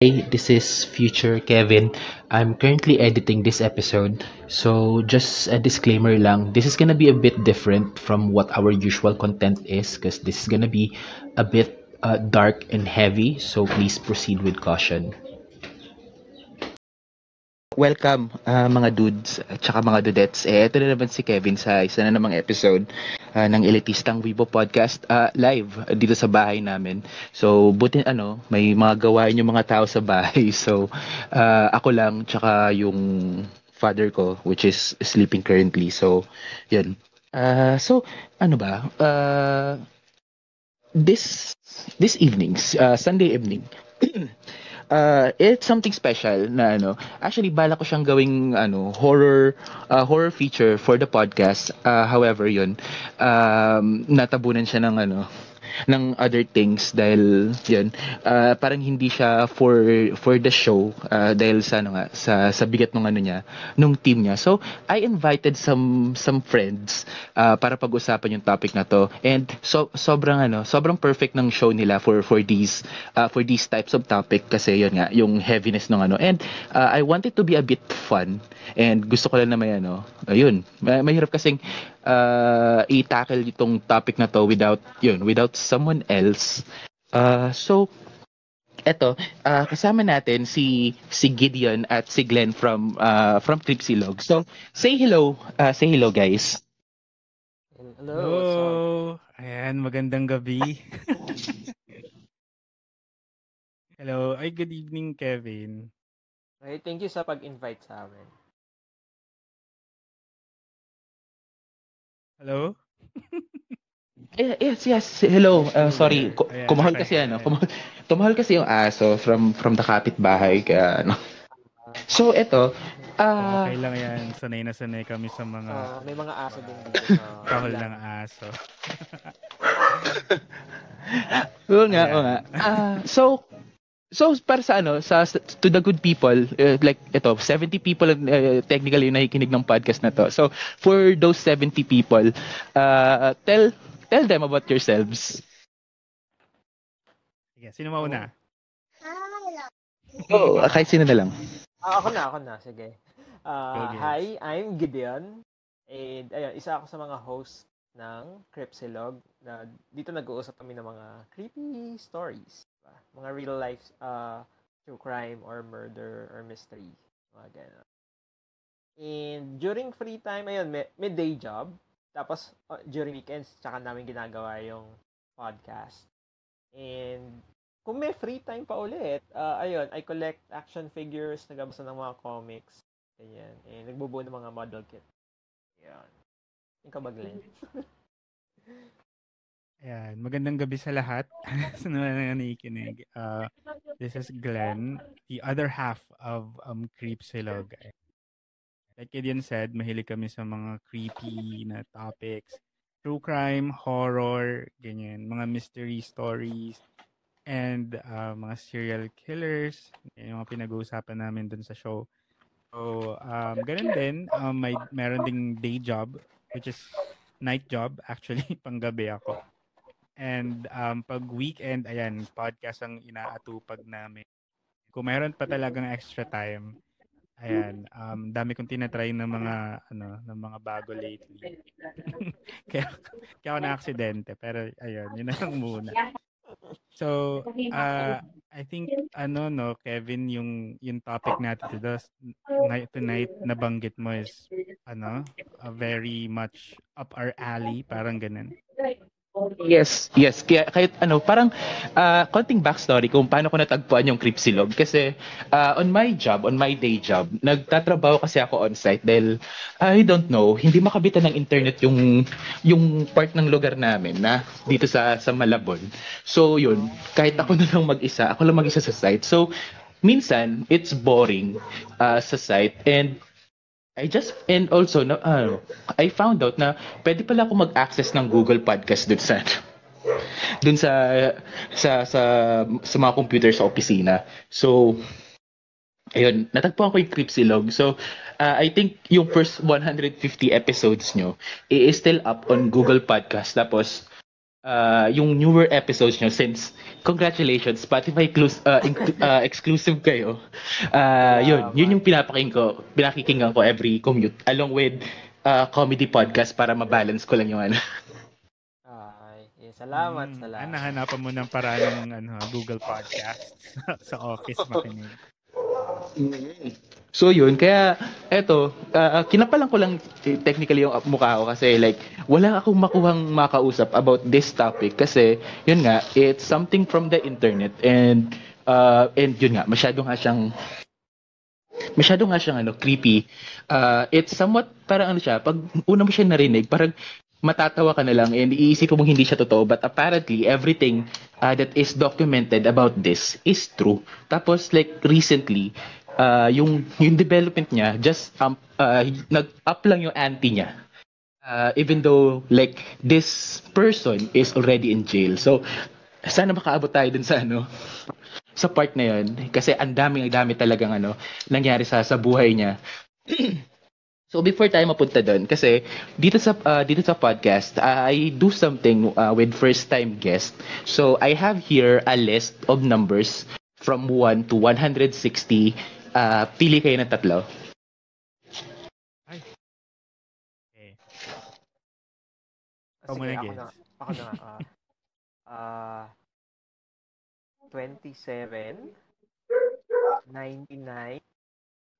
Hey, this is future Kevin. I'm currently editing this episode. So, just a disclaimer lang. This is gonna be a bit different from what our usual content is because this is gonna be a bit uh, dark and heavy. So, please proceed with caution. Welcome uh, mga dudes at saka mga dudettes. Eh, ito na naman si Kevin sa isa na namang episode uh, ng Elitistang Weibo Podcast uh, live dito sa bahay namin. So, buti ano, may mga gawain yung mga tao sa bahay. So, uh, ako lang tsaka yung father ko which is sleeping currently. So, yun. Uh, so, ano ba? Uh, this this evenings, uh, Sunday evening, uh, it's something special na ano. Actually, bala ko siyang gawing ano, horror uh, horror feature for the podcast. Uh, however, yun, um, natabunan siya ng ano, ng other things dahil yun uh, parang hindi siya for for the show uh, dahil sa ano nga sa sa bigat ng ano niya nung team niya. So I invited some some friends uh, para pag-usapan yung topic na to. And so sobrang ano sobrang perfect ng show nila for for these uh, for these types of topic kasi yun nga yung heaviness ng ano. And uh, I wanted to be a bit fun. And gusto ko lang na may ano ayun mahirap kasing uh, i-tackle itong topic na to without yun without someone else uh, so eto uh, kasama natin si si Gideon at si Glenn from uh, from Tripsilog so say hello uh, say hello guys Hello. Hello. Ayan, magandang gabi. Hello. Ay, good evening, Kevin. Okay, thank you sa pag-invite sa amin. Hello? Eh, yes, yes. Hello. Uh, sorry. Ku- Ayan, okay. kasi ano. Kumahal, kumahal kasi yung aso from from the kapitbahay kaya ano. So eto, ah okay lang yan. Sanay na sanay kami sa mga Ah, may mga aso din dito sa kahol ng aso. Oo nga, Ayan. oo nga. Ah, so So para sa ano, sa to the good people, uh, like ito, 70 people uh, technically yung nakikinig ng podcast na to. So for those 70 people, uh, tell tell them about yourselves. Sige, sino mauna? Oh, kahit sino na lang. Ah, ako na, ako na. Sige. Ah, Go, hi, I'm Gideon. And ayun, isa ako sa mga host ng Cripsilog na dito nag-uusap kami ng mga creepy stories. Diba? Mga real life uh, true crime or murder or mystery. Mga ganun. And during free time, ayun, may, may day job. Tapos uh, during weekends, tsaka namin ginagawa yung podcast. And kung may free time pa ulit, uh, ayun, I collect action figures, nagbabasa ng mga comics, ganyan. Eh, nagbubuo ng mga model kit. Yan. Ikaw ba, Glenn? Ayan, magandang gabi sa lahat. sa mga nakikinig. Uh, this is Glenn, the other half of um, Creep Silog. Like Gideon said, mahilig kami sa mga creepy na topics. True crime, horror, ganyan. Mga mystery stories, and uh, mga serial killers. Yung mga pinag-uusapan namin dun sa show. So, um, ganun din. Um, may, meron ding day job, which is night job, actually. Panggabi ako. And um, pag weekend, ayan, podcast ang inaatupag namin. Kung meron pa talagang extra time, ayan, um, dami kong tinatry ng mga, ano, ng mga bago lately. kaya, kaya ako na-aksidente. Pero, ayun, yun na lang muna. So, uh, I think, ano, no, Kevin, yung, yung topic natin today, tonight, tonight nabanggit mo is, ano, a very much up our alley, parang ganun. Yes, yes. Kaya kahit ano, parang uh, konting backstory kung paano ko natagpuan yung Cripsilog. Kasi uh, on my job, on my day job, nagtatrabaho kasi ako on site dahil I don't know, hindi makabitan ng internet yung yung part ng lugar namin na dito sa sa Malabon. So yun, kahit ako na lang mag-isa, ako lang mag-isa sa site. So minsan it's boring uh, sa site and I just and also no ano, I found out na pwede pala ako mag-access ng Google Podcast dun sa dun sa sa sa sa mga computer sa opisina. So ayun, natagpuan ko yung Cripsilog. So uh, I think yung first 150 episodes nyo is still up on Google Podcast tapos uh, yung newer episodes nyo since congratulations Spotify clus- uh, inclu- uh, exclusive kayo. Uh, yun, yun yung pinapaking ko, pinakikinggan ko every commute along with uh, comedy podcast para mabalance ko lang yung ano. Ay, eh, salamat, Mm, salamat. ah, nahanapan mo ng paraan ng ano, Google Podcast sa office makinig. So yun, kaya eto, uh, kinapalan ko lang eh, technically yung mukha ko kasi like wala akong makuhang makausap about this topic kasi yun nga, it's something from the internet and uh, and yun nga, masyado nga siyang masyado nga siyang ano, creepy. Uh, it's somewhat parang ano siya, pag una mo siya narinig, parang matatawa ka na lang and iisipin mo hindi siya totoo but apparently everything uh, that is documented about this is true. Tapos like recently, uh, yung yung development niya just um, uh, nag-up lang yung ante niya. Uh, even though like this person is already in jail. So sana makaabot tayo dun sa ano sa part na yun kasi ang dami ang dami talagang ano nangyari sa sa buhay niya. So before tayo mapunta doon kasi dito sa uh, dito sa podcast uh, I do something uh, with first time guest. So I have here a list of numbers from 1 to 160. Uh, pili kayo ng tatlo. Ay. Okay. Ah, Ikaw muna, ako Gets. na. Ako na. ah ah 27, 99,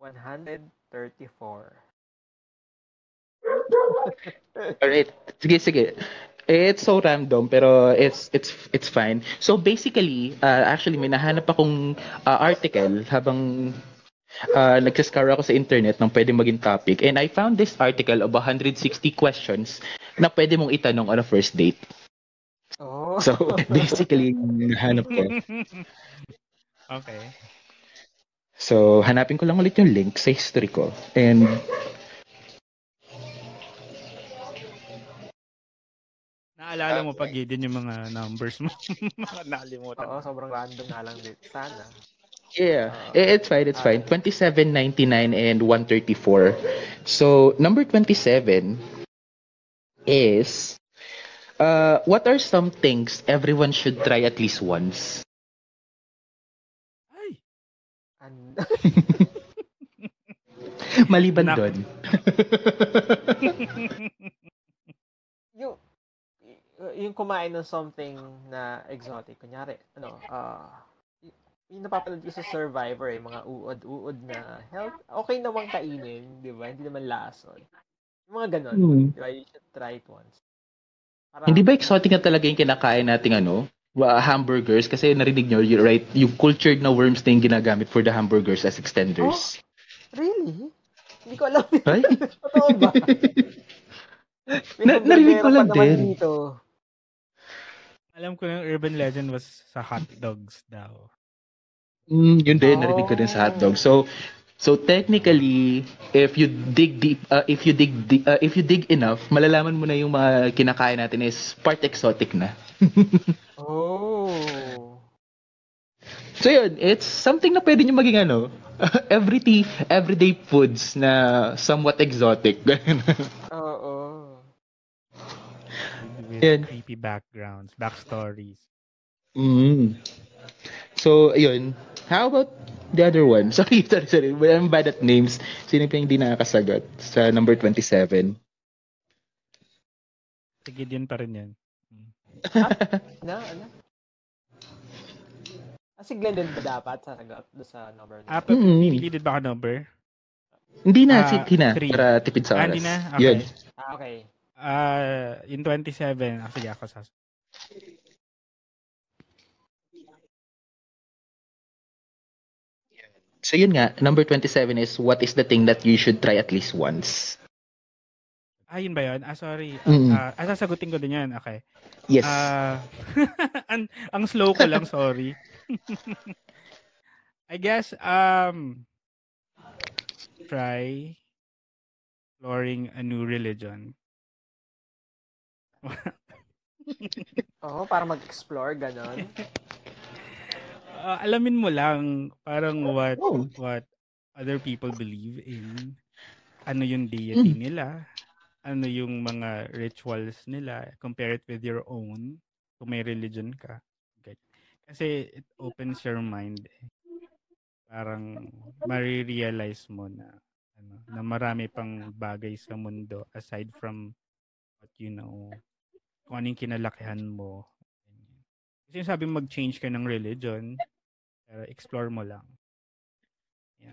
134. Alright. Sige, sige. It's so random pero it's it's it's fine. So basically, uh, actually may nahanap akong uh, article habang uh, nagsascour ako sa internet ng pwede maging topic and I found this article of 160 questions na pwede mong itanong on a first date. Oh. So basically, nahanap ko. okay. So hanapin ko lang ulit yung link sa history ko and Naalala mo pag din yung mga numbers mo. Nakalimutan. Oo, sobrang random na lang din. Sana. Yeah, eh, it's fine, it's fine. 27, 99, and 134. So, number 27 is, uh, what are some things everyone should try at least once? Ay! And, Maliban Nak- doon. yung, yung kumain ng something na exotic, kunyari, ano, ah, y- yung napapanood ko sa Survivor eh, mga uod-uod na health, okay namang kainin, di ba? Hindi naman lason. Yung mga ganon, Hmm. di ba? You should try it once. Para, Hindi ba exotic na talaga yung kinakain nating ano? hamburgers kasi narinig nyo, you're right, yung cultured na worms na yung ginagamit for the hamburgers as extenders. Really? Hindi ko alam. Ay? Totoo ba? Na- narinig ko lang din. Dito. Alam ko yung urban legend was sa hot dogs daw. Mm, yun din, narinig ko din sa hotdog. So, so technically, if you dig deep, uh, if you dig, di- uh, if you dig enough, malalaman mo na yung mga kinakain natin is part exotic na. Oh. So yun, it's something na pwede nyo maging ano, everyday, everyday foods na somewhat exotic. Oo. With, with Yan. creepy backgrounds, backstories. mm. So, yun. How about the other one? Sorry, sorry, sorry. I'm bad at names. Sino pa yung hindi nakakasagot sa number 27? Sige din pa rin yan. Na, ano? Ah, si Glenn din ba dapat sa sagot doon sa number Ah, pag Mm. pinili din ba ka number? Hindi na, Ah, si Tina. three. Para tipid sa Ah, oras. hindi na? Yun. Okay. Ah, okay. Ah, in 27, ah, sige ako sa So yun nga, number 27 is what is the thing that you should try at least once? Ah, yun ba yun? Ah, sorry. Mm. Ah, ah, sasagutin ko din yan. Okay. Yes. Ah, ang, ang slow ko lang, sorry. I guess, um, try exploring a new religion. Oo, para mag-explore, ganon. Ah, alamin mo lang parang what Oh. what other people believe in. Ano yung deity Mm. nila? Ano yung mga rituals nila? Compare it with your own. kung may religion ka. Kasi it opens your mind. Eh. Parang marirealize mo na ano, na marami pang bagay sa mundo aside from what you know, kung anong kinalakihan mo. Kasi sabi mag-change ka ng religion, pero explore mo lang.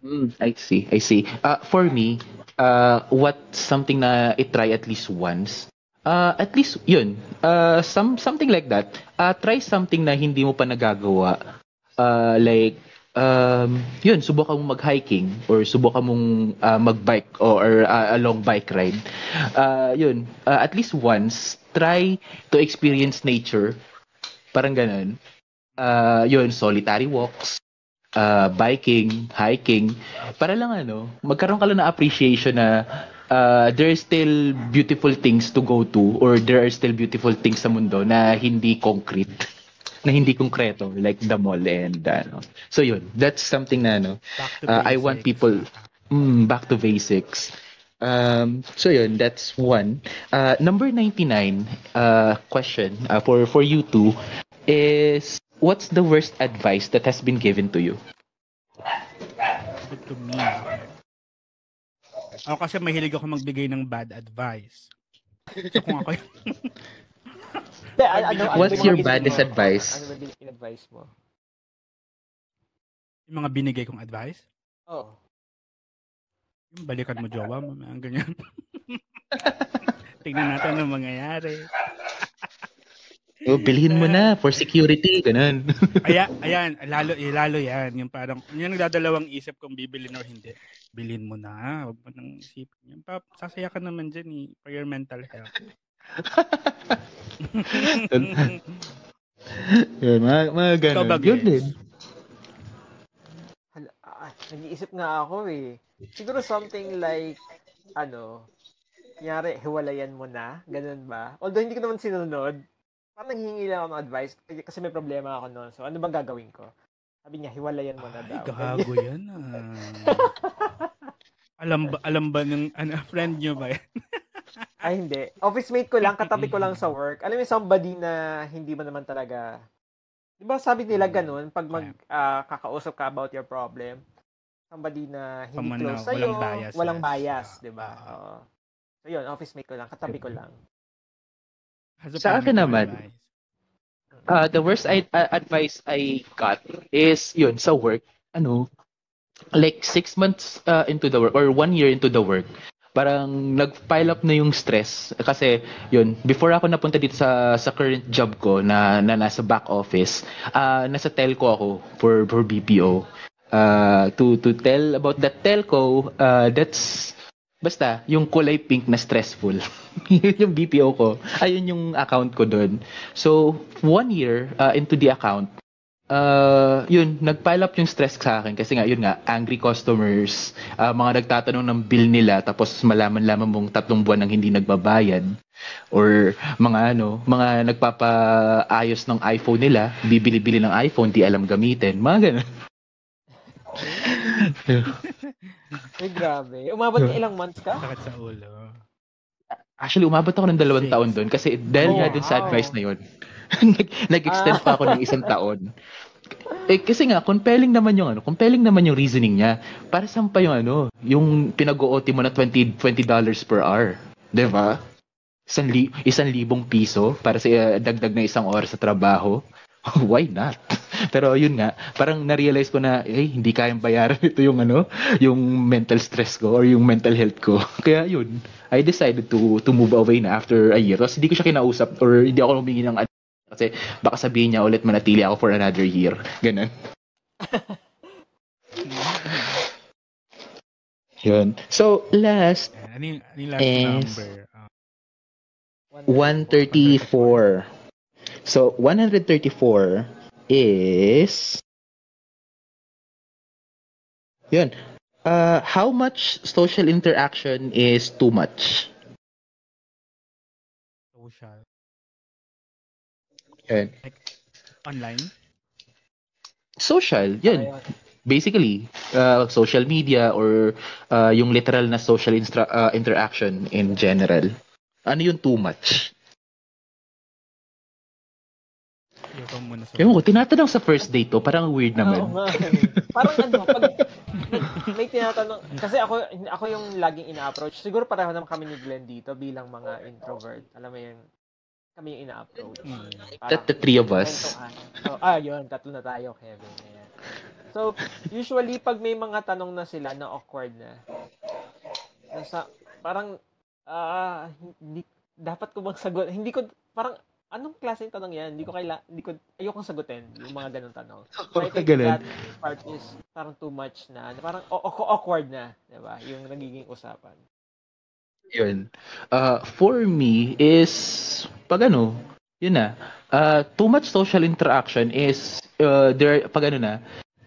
Mm, I see, I see. Uh, for me, uh, what something na i-try at least once, uh, at least yun, uh, some, something like that. Uh, try something na hindi mo pa nagagawa. Uh, like, um, yun, subukan mong mag-hiking or subukan mong uh, mag-bike or uh, a long bike ride. Uh, yun, uh, at least once, try to experience nature. Parang ganun. Uh, yun, solitary walks, uh, biking, hiking, para lang ano, magkaroon ka lang ng appreciation na uh, there are still beautiful things to go to or there are still beautiful things sa mundo na hindi concrete na hindi konkreto like the mall and ano. So yun, that's something na ano, Uh, I want people- mm, back to basics. Um, so yun, that's one. Uh, number 99 uh, question uh, for for you two is what's the worst advice that has been given to you? To me, ako kasi mahilig ako magbigay ng bad advice. So kung ako yung ano, ano, ano What's your baddest mo? advice? Ano ba yung in-advise mo? yung mga binigay kong advice, Oh. yung balikan mo jowa mo, mga ganyan. Tingnan natin ang mangyayari. Oh, bilhin mo na for security, ganun. Aya, ayan, lalo, eh, lalo yan. Yung parang, yung nagdadalawang isip kung bibilin or hindi. Bilhin mo na. Huwag mo nang isipin. Yung pa, sasaya ka naman dyan eh, for your mental health. yun, mga, mga Ikaw ganun. ba, Yun din. Ah, nag-iisip nga ako eh. Siguro something like, ano, kunyari, hiwalayan mo na, ganun ba? Although hindi ko naman sinunod, parang nanghihingi lang ako ng advice k- kasi may problema ako noon. So, ano bang gagawin ko? Sabi niya, hiwalayan mo na Ay, daw. gago yan ah. alam ba, alam ba ng ano, friend nyo ba yan? Ay, hindi. Office mate ko lang, katabi ko lang sa work. Alam mo, somebody na hindi mo naman talaga... Di ba sabi nila ganun, pag mag ah, kakausap ka about your problem, somebody na hindi na close sa'yo, walang bias, walang yes. bias, Ah, di ba? Oo. So, yun, office mate ko lang, katabi ko lang. Sa akin naman. Uh, the worst I, uh, advice I got is yun sa work. Ano like six months uh, into the work or one year into the work parang nag-pile up na yung stress. Kasi yun before ako napunta dito sa sa current job ko na, na nasa back office uh, nasa telco ako for for BPO uh, to to tell about that telco uh, that's basta yung kulay pink na stressful. Yun yung BPO ko. Ayun yung account ko doon So, one year uh, into the account, uh, yun, nag-pile up yung stress sa akin. Kasi nga, yun nga, angry customers, uh, mga nagtatanong ng bill nila tapos malaman-laman mong tatlong buwan nang hindi nagbabayad. Or mga ano, mga nagpapaayos ng iPhone nila, bibili-bili ng iPhone, di alam gamitin, mga ganun. Ay, grabe. Umabot ka ilang months ka? Sakit sa ulo. Actually, umabot ako ng dalawang Six. taon doon kasi dahil Oh, nga dun sa wow. advice na yun, nag- nag-extend pa ako ng isang taon. Eh, kasi nga, compelling naman yung ano, compelling naman yung reasoning niya. Para saan pa yung ano, yung pinag-OT mo na 20, 20 dollars per hour. 'Di ba? Isang, li- isang libong piso para sa uh, dagdag na isang oras sa trabaho. Why not? Pero yun nga, parang na-realize ko na, eh, hindi kayang bayaran ito yung ano, yung mental stress ko or yung mental health ko. Kaya yun, I decided to to move away na after a year. Tapos hindi ko siya kinausap or hindi ako humingi ng ad- kasi baka sabihin niya ulit manatili ako for another year. Ganun. Yun. So, last, Ayan, Ano yung, ano yung last Is- number? Ah, 134. So, 134 is... Yun. Uh, how much social interaction is too much? social. Yun. Online? Social, yun. Basically, uh, social media or uh, yung literal na social instra- uh, interaction in general. Ano yung too much? Ewan ko, tinatanong sa first date to, parang weird Oo naman. nga. Parang ano, pag may tinatanong, kasi ako, ako yung laging ina-approach. Siguro pareho naman kami ni Glenn dito bilang mga introvert. Alam mo yung kami yung ina-approach. mm, That the three of us. So, ah, yun, tatlo na tayo, Kevin. Ayan. So, usually, pag may mga tanong na sila na awkward na, nasa, parang, ah, hindi, dapat ko bang sagot? Hindi ko, parang, anong klaseng tanong yan? Hindi ko kaila, hindi ko, ayokong sagutin yung mga ganong tanong. So, I think Ganun. that part is parang too much na, parang o- o- awkward na, di ba? Yung nagiging usapan. Yun. Uh, for me is, pag ano, yun na, uh, too much social interaction is, uh, there, pag ano na,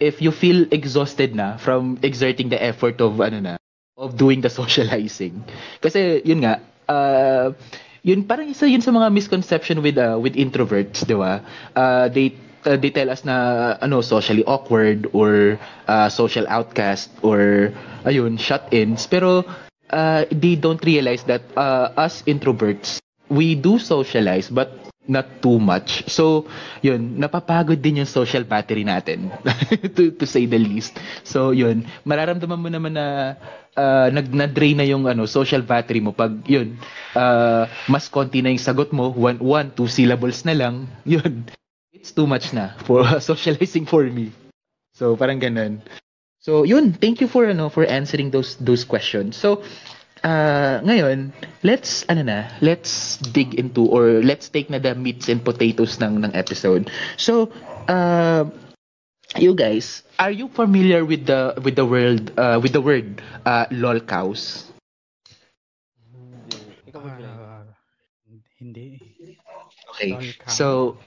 if you feel exhausted na from exerting the effort of, ano na, of doing the socializing. Kasi, yun nga, uh, yun parang isa yun sa mga misconception with uh, with introverts, di ba? Uh, they uh, they tell us na ano socially awkward or uh, social outcast or ayun shut-ins pero uh, they don't realize that uh, us introverts we do socialize but not too much. So, yun, napapagod din yung social battery natin to, to say the least. So, yun, mararamdaman mo naman na uh, nag na-drain na yung ano social battery mo pag yun uh, mas konti na yung sagot mo one one two syllables na lang yun it's too much na for socializing for me so parang ganun so yun thank you for ano for answering those those questions so uh, ngayon let's ano na let's dig into or let's take na the meats and potatoes ng ng episode so uh, you guys, are you familiar with the with the word uh, with the word uh, lol cows? Hindi. Ah. Okay. So,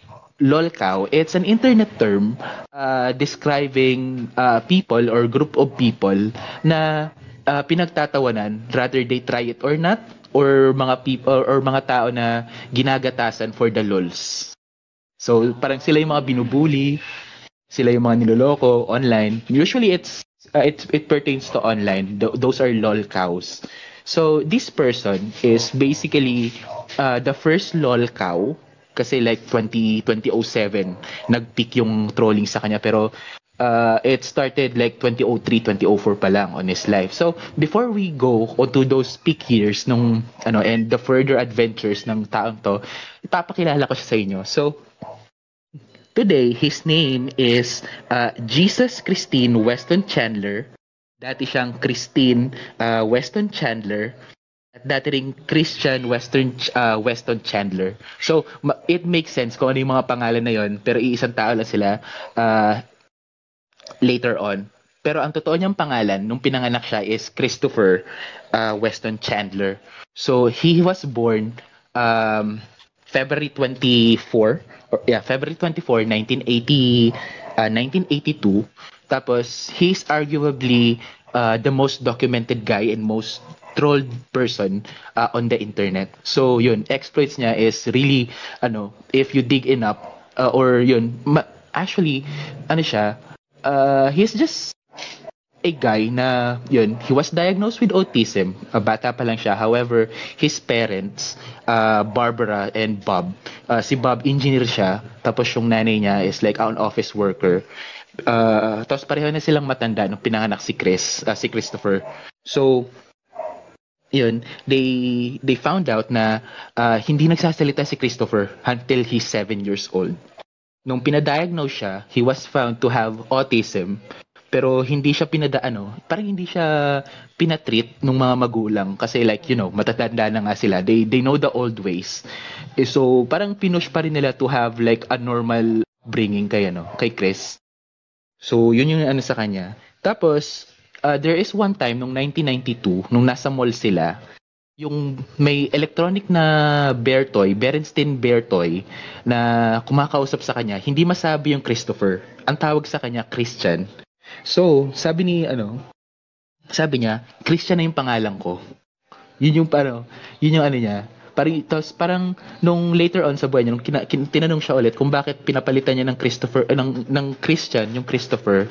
lolcow, it's an internet term uh, describing uh, people or group of people na uh, pinagtatawanan rather they try it or not or mga people or, mga tao na ginagatasan for the lols. So, parang sila yung mga binubuli, sila yung mga niloloko online. Usually it's uh, it it pertains to online. Th- those are lol cows. So this person is basically uh, the first lol cow kasi like 20 2007 nag-peak yung trolling sa kanya pero uh, it started like 2003 2004 pa lang on his life. So before we go onto those peak years nung ano and the further adventures ng taong to, ipapakilala ko siya sa inyo. So Today, his name is uh, Jesus Christine Weston Chandler. Dati siyang Christine uh, Weston Chandler. At dati ring Christian Western uh, Weston Chandler. So, it makes sense kung ano yung mga pangalan na yon pero iisang tao lang sila uh, later on. Pero ang totoo niyang pangalan, nung pinanganak siya, is Christopher uh, Weston Chandler. So, he was born um, February 24 or yeah, February 24, 1980 uh, 1982. Tapos he's arguably uh, the most documented guy and most trolled person uh, on the internet. So yun, exploits niya is really ano, if you dig in up uh, or yun, ma- actually ano siya, uh, he's just a guy na yun, he was diagnosed with autism. Uh, bata pa lang siya. However, his parents, uh, Barbara and Bob, uh, si Bob engineer siya, tapos yung nanay niya is like an office worker. Uh, tapos pareho na silang matanda nung pinanganak si Chris, uh, si Christopher. So, yun, they they found out na uh, hindi nagsasalita si Christopher until he's 7 years old. Nung pinadiagnose siya, he was found to have autism pero hindi siya pinadaano, parang hindi siya pinatreat ng mga magulang kasi like you know, matatanda na nga sila. They they know the old ways. Eh, so parang pinush pa rin nila to have like a normal bringing kay ano, kay Chris. So yun yung ano sa kanya. Tapos uh, there is one time nung 1992 nung nasa mall sila, yung may electronic na bear toy, Berenstein bear toy na kumakausap sa kanya, hindi masabi yung Christopher. Ang tawag sa kanya Christian. So, sabi ni ano, sabi niya, Christian na yung pangalan ko. Yun yung parang, yun yung ano niya. Parang, tapos parang nung later on sa buhay niya, nung kina, kin, tinanong siya ulit kung bakit pinapalitan niya ng Christopher, eh, ng, ng Christian, yung Christopher,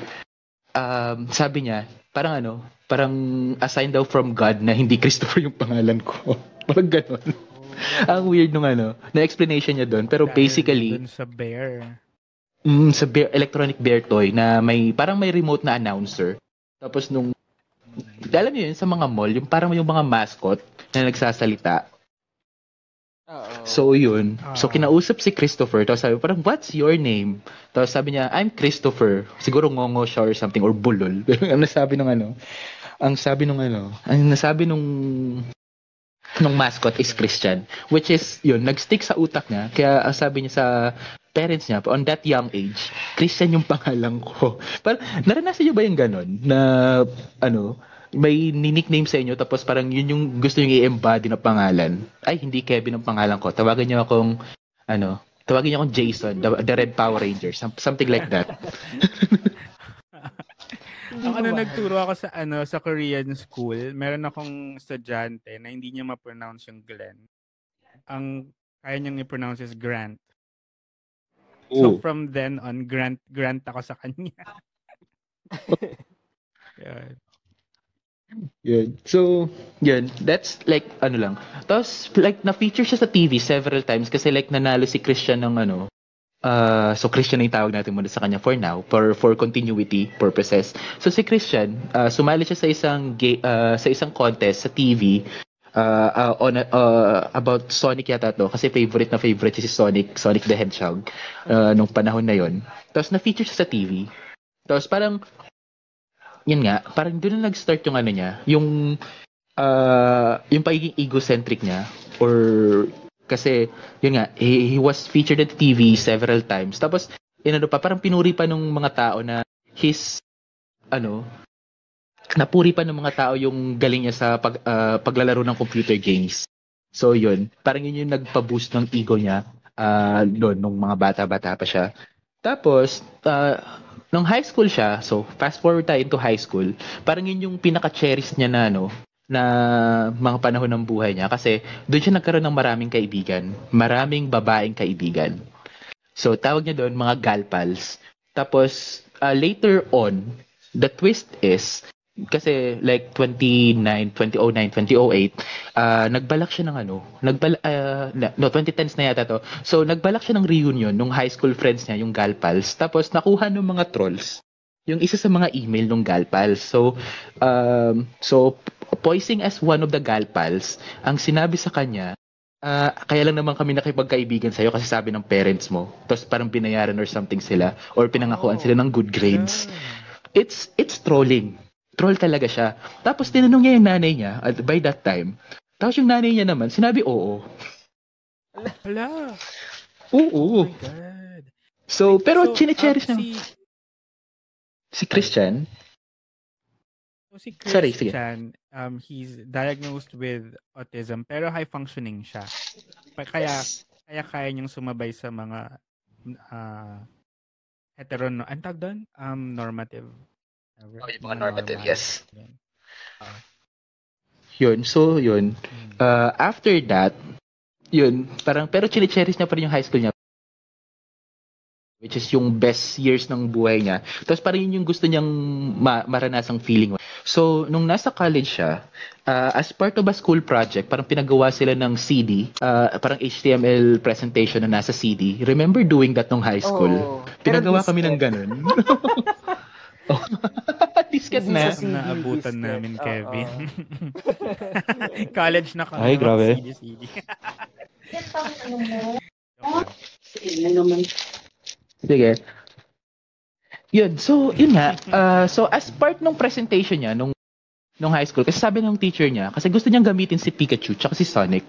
um, sabi niya, parang ano, parang assign daw from God na hindi Christopher yung pangalan ko. parang ganon. Ang weird nung ano, na explanation niya doon. Pero Dahil basically, dun sa bear. mm, sa bear, electronic bear toy na may parang may remote na announcer. Tapos nung alam niyo yun sa mga mall, yung parang yung mga mascot na nagsasalita. So yun. So Ah. kinausap si Christopher. Tapos sabi parang, what's your name? Tapos sabi niya, I'm Christopher. Siguro ngongo siya or something or bulol. ang nasabi nung ano, ang sabi nung ano, ang nasabi nung nung mascot is Christian. Which is, yun, nag-stick sa utak niya. Kaya ang sabi niya sa parents niya, on that young age, Christian yung pangalan ko. Parang, naranasan niyo ba yung ganon? Na, ano, may nickname sa inyo tapos parang yun yung gusto niyo i-embody na pangalan. Ay, hindi Kevin ang pangalan ko. Tawagan niyo akong, ano, tawagin niyo akong Jason, the, the Red Power Ranger, some- something like that. Ang ano nagturo ako sa ano sa Korean school, meron akong estudyante na hindi niya ma-pronounce yung Glenn. Ang kaya niyang i-pronounce is Grant. So from then on, Grant Grant ako sa kanya. Yun. Yun. So, yun. That's like, ano lang. Tapos, like, na-feature siya sa TV several times kasi like, nanalo si Christian ng ano, uh, so Christian na yung tawag natin muna sa kanya for now, for, for continuity purposes. So, si Christian, uh, sumali siya sa isang, ga- uh, sa isang contest sa TV uh, uh, on uh, about Sonic yata to kasi favorite na favorite si Sonic Sonic the Hedgehog uh, nung panahon na yon tapos na-feature siya sa TV tapos parang yun nga parang doon na nag-start yung ano niya yung uh, yung pagiging egocentric niya or kasi yun nga he, he was featured at TV several times tapos inano pa parang pinuri pa nung mga tao na his ano napuri pa ng mga tao yung galing niya sa pag, ah, paglalaro ng computer games. So yun, parang yun yung nagpa-boost ng ego niya ah doon nung mga bata-bata pa siya. Tapos, ah, nung high school siya, so fast forward tayo into high school, parang yun yung pinaka-cherish niya na ano, na mga panahon ng buhay niya kasi doon siya nagkaroon ng maraming kaibigan, maraming babaeng kaibigan. So tawag niya doon mga gal pals. Tapos ah, later on, the twist is kasi like 29, 2009, 2008, ah nagbalak siya ng ano, nagbal na- no 2010s na yata to. So nagbalak siya ng reunion nung high school friends niya, yung Galpals. Tapos nakuha ng mga trolls yung isa sa mga email nung Galpals. So um so poising as one of the Galpals, ang sinabi sa kanya ah, kaya lang naman kami nakipagkaibigan sa'yo kasi sabi ng parents mo. Tapos parang binayaran or something sila or pinangakuan Oh. sila ng good grades it's it's trolling. Troll talaga siya. Tapos tinanong niya yung nanay niya at by that time. Tapos yung nanay niya naman, sinabi oo. Hala. Oo. Oh my God. So, pero So, chine-cherish um, na si, si Christian. so si Sorry, sige. Christian, um, he's diagnosed with autism pero high functioning siya. Pa- Kaya kaya kaya niyang sumabay sa mga uh, heterono, ang tawag doon? Um, normative. Oh, yung mga normative, yes. Yun. Yun, so yun. Uh, after that, yun, parang, pero chine-cherish niya pa rin yung high school niya. Which is yung best years ng buhay niya. Tapos parang yun yung gusto niyang ma- maranasang feeling. So, nung nasa college siya, uh, as part of a school project, parang pinagawa sila ng CD, uh, parang HTML presentation na nasa CD. Remember doing that nung high school? Oo. Pero Pinagawa kami ng ganun. oh. Disket na. sa Naabutan disquette. namin, Oo. Kevin. College na kami. Ay, grabe. CD, CD. Sige. Yun, so, yun nga. Uh, so, as part ng presentation niya nung, nung high school, kasi sabi ng teacher niya, kasi gusto niyang gamitin si Pikachu tsaka si Sonic,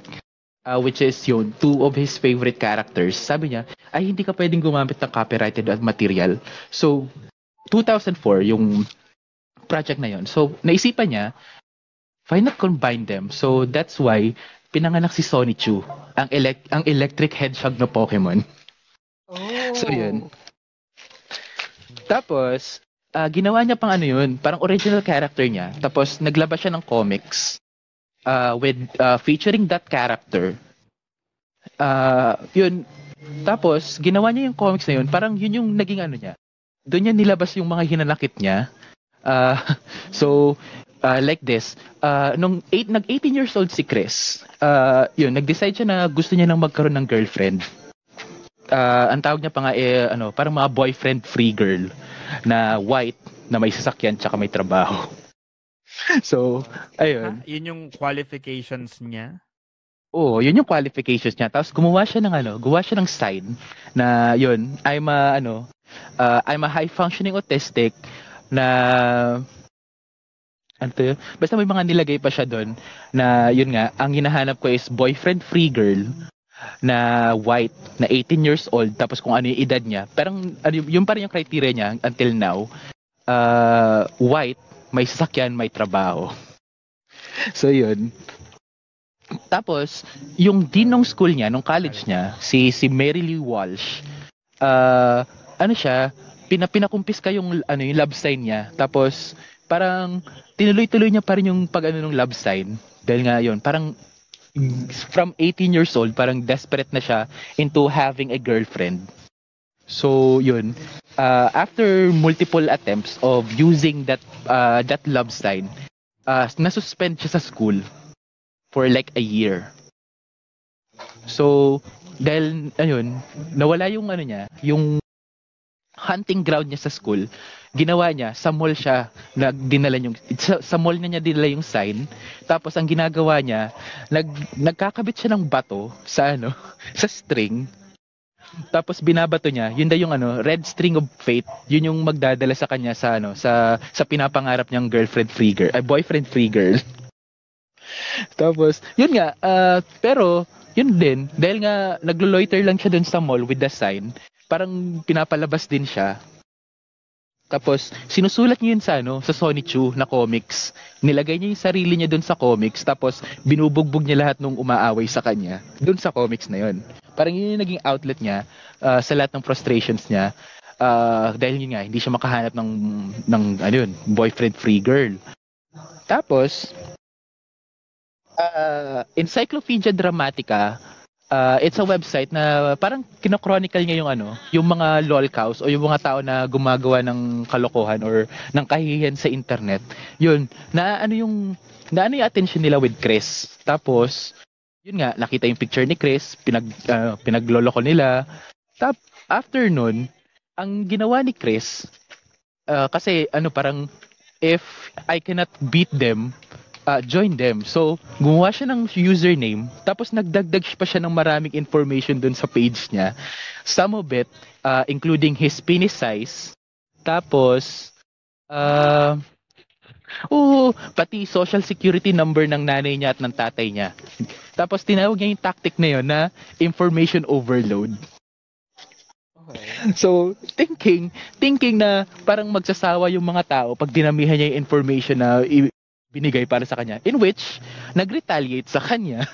uh, which is yun, two of his favorite characters. Sabi niya, ay hindi ka pwedeng gumamit ng copyrighted material. So, 2004, yung project na yun. So, naisipan niya, why not combine them? So, that's why, pinanganak si Sonichu, ang, elec- ang electric hedgehog na Pokemon. Oh. So, yun. Tapos, ah, ginawa niya pang ano yun, parang original character niya. Tapos, naglabas siya ng comics ah, with ah, featuring that character. Ah, yun. Tapos, ginawa niya yung comics na yun, parang yun yung naging ano niya. Doon niya nilabas yung mga hinanakit niya. Ah, so, ah, like this, ah, nung eight, nag-18 years old si Chris, ah, yun, nag-decide siya na gusto niya nang magkaroon ng girlfriend. ah, ang tawag niya pa nga eh, ano, parang mga boyfriend free girl na white na may sasakyan tsaka may trabaho. so, ayun. Ha? Yun yung qualifications niya? Oo, yun yung qualifications niya. Tapos gumawa siya ng ano, gumawa siya ng sign na yun, I'm a ano, uh, I'm a high functioning autistic na ano? Basta may mga nilagay pa siya doon na yun nga, ang hinahanap ko is boyfriend free girl na white na 18 years old tapos kung ano yung edad niya. Parang ano, yun- yun pa rin yung criteria niya until now uh, white may sasakyan may trabaho. So yun. Tapos, yung dean ng school niya, nung college niya, si si Mary Lee Walsh, ah, ano siya, pina, pinakumpis ka yung, ano, yung love sign niya. Tapos, parang, tinuloy-tuloy niya pa rin yung pag ano ng love sign. Dahil nga yun, parang, from 18 years old, parang desperate na siya into having a girlfriend. So, yun. ah, after multiple attempts of using that ah, that love sign, uh, nasuspend siya sa school for like a year. So, dahil, ayun, nawala yung ano niya, yung hunting ground niya sa school, ginawa niya, sa mall siya, nagdinala yung, sa, sa mall na niya dinala yung sign, tapos ang ginagawa niya, nag, nagkakabit siya ng bato sa ano, sa string, tapos binabato niya, yun daw yung ano, red string of fate, yun yung magdadala sa kanya sa ano, sa sa pinapangarap niyang girlfriend free girl, ay boyfriend free girl. Tapos, yun nga, ah, pero, yun din, dahil nga, naglo-loiter lang siya dun sa mall with the sign, parang pinapalabas din siya. Tapos, sinusulat niya yun sa, ano, sa Sony Chu na comics. Nilagay niya yung sarili niya dun sa comics, tapos binubugbog niya lahat nung umaaway sa kanya, dun sa comics na yun. Parang yun yung naging outlet niya ah, sa lahat ng frustrations niya. Ah, dahil yun nga, hindi siya makahanap ng, ng ano yun, boyfriend-free girl. Tapos, uh, Encyclopedia Dramatica, uh, it's a website na parang kinochronicle niya yung ano, yung mga lolcows o yung mga tao na gumagawa ng kalokohan or ng kahihiyan sa internet. Yun, na ano yung na ano yung attention nila with Chris. Tapos, yun nga, nakita yung picture ni Chris, pinag uh, pinagloloko nila. Tap after nun, ang ginawa ni Chris uh, kasi ano parang if I cannot beat them, uh, join them. So, gumawa siya ng username, tapos nagdagdag pa siya ng maraming information dun sa page niya. Some of it, uh, including his penis size, tapos, uh, Oo, pati social security number ng nanay niya at ng tatay niya. Tapos tinawag niya yung tactic na yun na information overload. Okay. So, thinking, thinking na parang magsasawa yung mga tao pag dinamihan niya yung information na binigay para sa kanya. In which, nag-retaliate sa kanya.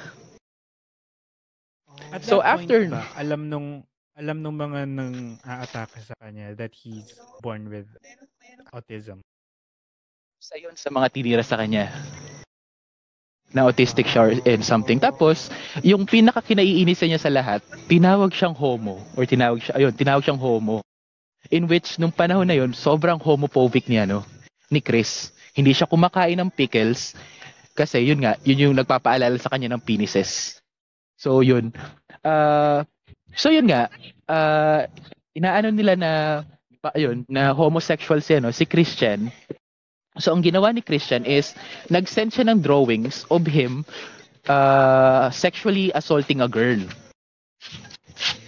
At So, after- ba, alam nung alam nung mga nang aatake sa kanya that he's born with autism. Sa yun sa mga tinira sa kanya. Na autistic siya or and something. Tapos, yung pinaka kinaiinis niya sa lahat, tinawag siyang homo. Or tinawag siya, ayun, tinawag siyang homo. In which, nung panahon na yun, sobrang homophobic niya, no? Ni Chris. Hindi siya kumakain ng pickles. Kasi yun nga, yun yung nagpapaalala sa kanya ng penises. So, yun. Ah, so, yun nga. ah, inaano nila na, pa, ayun, na homosexual siya, no? Si Christian. So, ang ginawa ni Christian is, nag-send siya ng drawings of him uh, sexually assaulting a girl.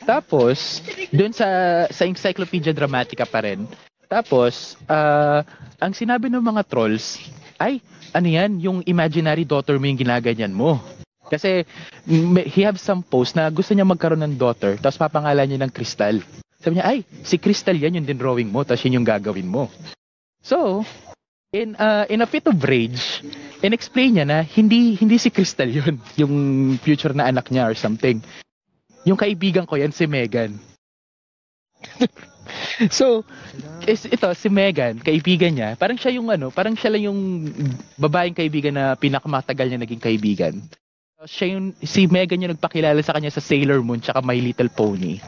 Tapos, dun sa, sa Encyclopedia Dramatica pa rin, tapos, ah, ang sinabi ng mga trolls, ay, ano yan, yung imaginary daughter mo yung ginaganyan mo. Kasi, he have some post na gusto niya magkaroon ng daughter, tapos papangalan niya ng Crystal. Sabi niya, ay, si Crystal yan yung drawing mo, tapos yun yung gagawin mo. So, in uh, in a fit of rage, in-explain niya na hindi hindi si Crystal yun, yung future na anak niya or something. Yung kaibigan ko yan si Megan. so, is ito si Megan, kaibigan niya, parang siya yung ano, parang siya lang yung babaeng kaibigan na pinakamatagal niya naging kaibigan. Siya yung si Megan yung nagpakilala sa kanya sa Sailor Moon tsaka My Little Pony.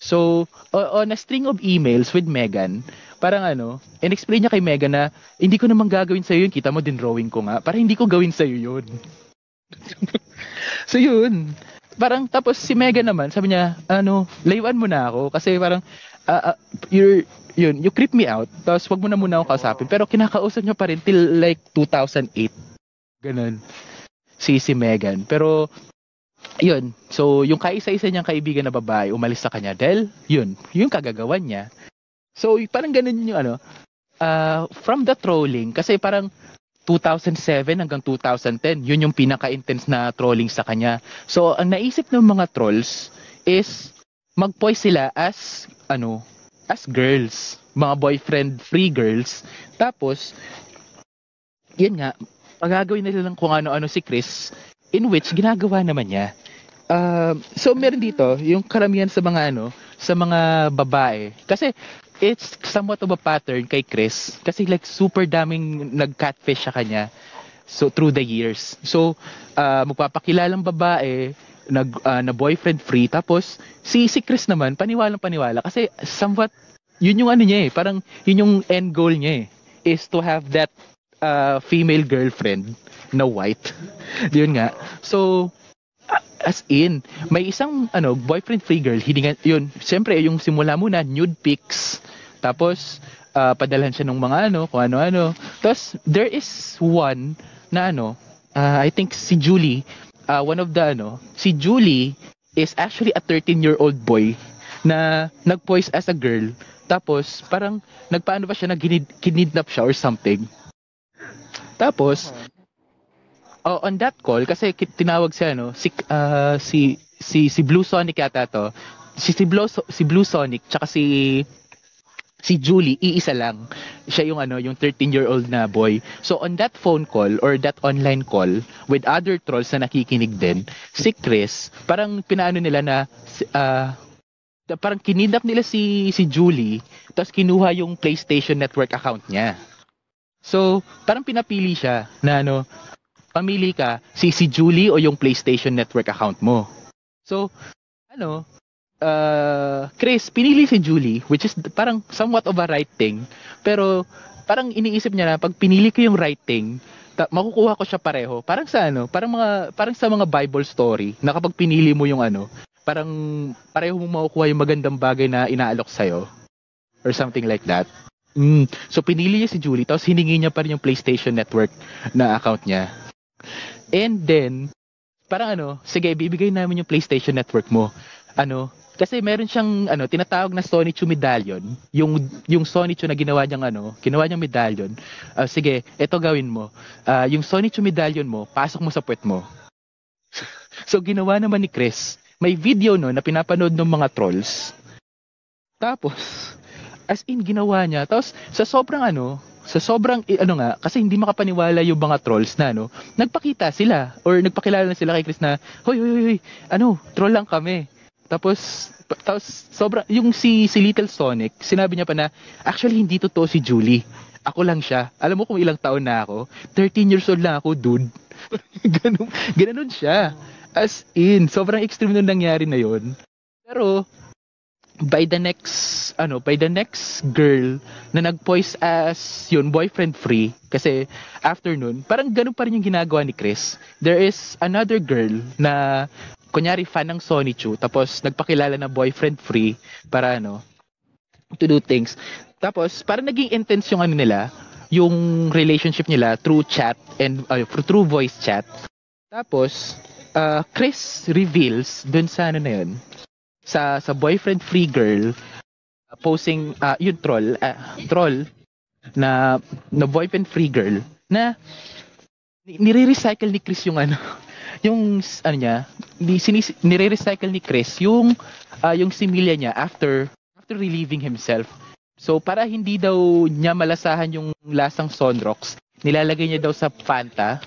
So, on a string of emails with Megan, parang ano, in-explain niya kay Megan na hindi ko naman gagawin sa'yo yun, kita mo din drawing ko nga, para hindi ko gawin sa'yo yun. so yun, parang tapos si Megan naman, sabi niya, ano, layuan mo na ako kasi parang ah, you're yun, you creep me out. Tapos wag mo na muna ako kausapin. Pero kinakausap niya pa rin till like 2008. Ganun. Si si Megan. Pero yun. So, yung kaisa-isa niyang kaibigan na babae umalis sa kanya dahil yun, yung kagagawan niya. So, parang ganun yung ano, uh, from the trolling, kasi parang 2007 hanggang 2010, yun yung pinaka-intense na trolling sa kanya. So, ang naisip ng mga trolls is mag-poise sila as, ano, as girls. Mga boyfriend-free girls. Tapos, yun nga, pagagawin nila lang kung ano-ano si Chris, in which ginagawa naman niya. Um, so, meron dito, yung karamihan sa mga ano, sa mga babae. Kasi, it's somewhat of a pattern kay Chris. Kasi like, super daming nag-catfish sa kanya. So, through the years. So, uh, magpapakilalang babae, nag, ah, na boyfriend free. Tapos, si, si Chris naman, paniwalang paniwala. Kasi, somewhat, yun yung ano niya eh. Parang, yun yung end goal niya eh. Is to have that uh, female girlfriend na white. yun nga. So, as in, may isang ano boyfriend free girl, hiningan, yun, siyempre yung simula muna, nude pics, tapos, uh, padalhan siya ng mga ano, kung ano-ano. Tapos, there is one na ano, uh, I think si Julie, uh, one of the ano, si Julie is actually a 13-year-old boy na nag-poise as a girl. Tapos, parang, nagpaano ba siya, nag-kidnap siya or something. Tapos, oh, on that call, kasi tinawag siya, no, si, ah, si, si, si Blue Sonic yata to, si, si, Blue, si Blue Sonic, tsaka si, si Julie, iisa lang. Siya yung ano, yung 13-year-old na boy. So on that phone call or that online call with other trolls na nakikinig din, si Chris, parang pinaano nila na na parang kinidnap nila si si Julie, tapos kinuha yung PlayStation Network account niya. So, parang pinapili siya na ano, pamili ka si si Julie o yung PlayStation Network account mo. So, ano, uh, Chris, pinili si Julie, which is parang somewhat of a right thing. Pero, parang iniisip niya na pag pinili ko yung right thing, ta- makukuha ko siya pareho. Parang sa ano, parang mga parang sa mga Bible story na kapag pinili mo yung ano, parang pareho mo makukuha yung magandang bagay na inaalok sa'yo. Or something like that. Mm. So pinili niya si Julie, tapos hiningi niya pa rin yung PlayStation Network na account niya. And then, parang ano, sige, bibigay namin yung PlayStation Network mo. Ano, kasi meron siyang ano, tinatawag na Sony Chu medallion. Yung yung Sony Chu na ginawa niyang ano, ginawa niyang medallion. Ah, sige, ito gawin mo. Ah, yung Sony Chu medallion mo, pasok mo sa puwet mo. so ginawa naman ni Chris. May video no na pinapanood ng mga trolls. Tapos, as in ginawa niya. Tapos sa sobrang ano, sa sobrang ano nga, kasi hindi makapaniwala yung mga trolls na ano, nagpakita sila or nagpakilala na sila kay Chris na, hoy, hoy, hoy, ano, troll lang kami. Tapos, tapos sobrang, yung si, si Little Sonic, sinabi niya pa na, actually hindi totoo si Julie. Ako lang siya. Alam mo kung ilang taon na ako? 13 years old lang ako, dude. ganun, ganun siya. As in, sobrang extreme nung nangyari na yon. Pero, by the next ano by the next girl na nag-poise as yun boyfriend free kasi after nun parang ganun pa rin yung ginagawa ni Chris there is another girl na kunyari fan ng Sony Chu tapos nagpakilala na boyfriend free para ano to do things. Tapos parang naging intense yung ano nila yung relationship nila through chat and uh, through voice chat. Tapos uh, Chris reveals dun sa ano na yun sa sa boyfriend free girl uh, posing uh, yung troll uh, troll na na boyfriend free girl na ni- nire-recycle ni Chris yung ano yung ano niya ni sinis, nire-recycle ni Chris yung uh, yung similya niya after after relieving himself so para hindi daw niya malasahan yung lasang Sonrox nilalagay niya daw sa Fanta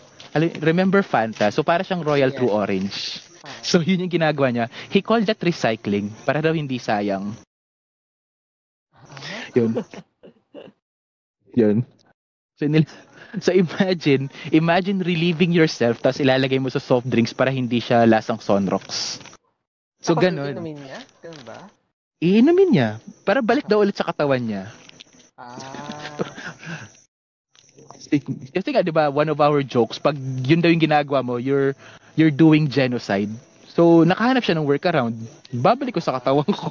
remember Fanta so para siyang Royal Yeah. True Orange So yun yung ginagawa niya. He called that recycling para daw hindi sayang. Yun. yun. So, nil- so imagine, imagine relieving yourself tapos ilalagay mo sa soft drinks para hindi siya lasang Sonrox. So Tapos ganun. inumin niya? Ganun ba? Iinumin niya para balik daw ulit sa katawan niya. Ah, Kasi nga 'di ba, one of our jokes, pag yun daw yung ginagawa mo, you're you're doing genocide. So, nakahanap siya ng workaround. Babalik ko sa katawan ko.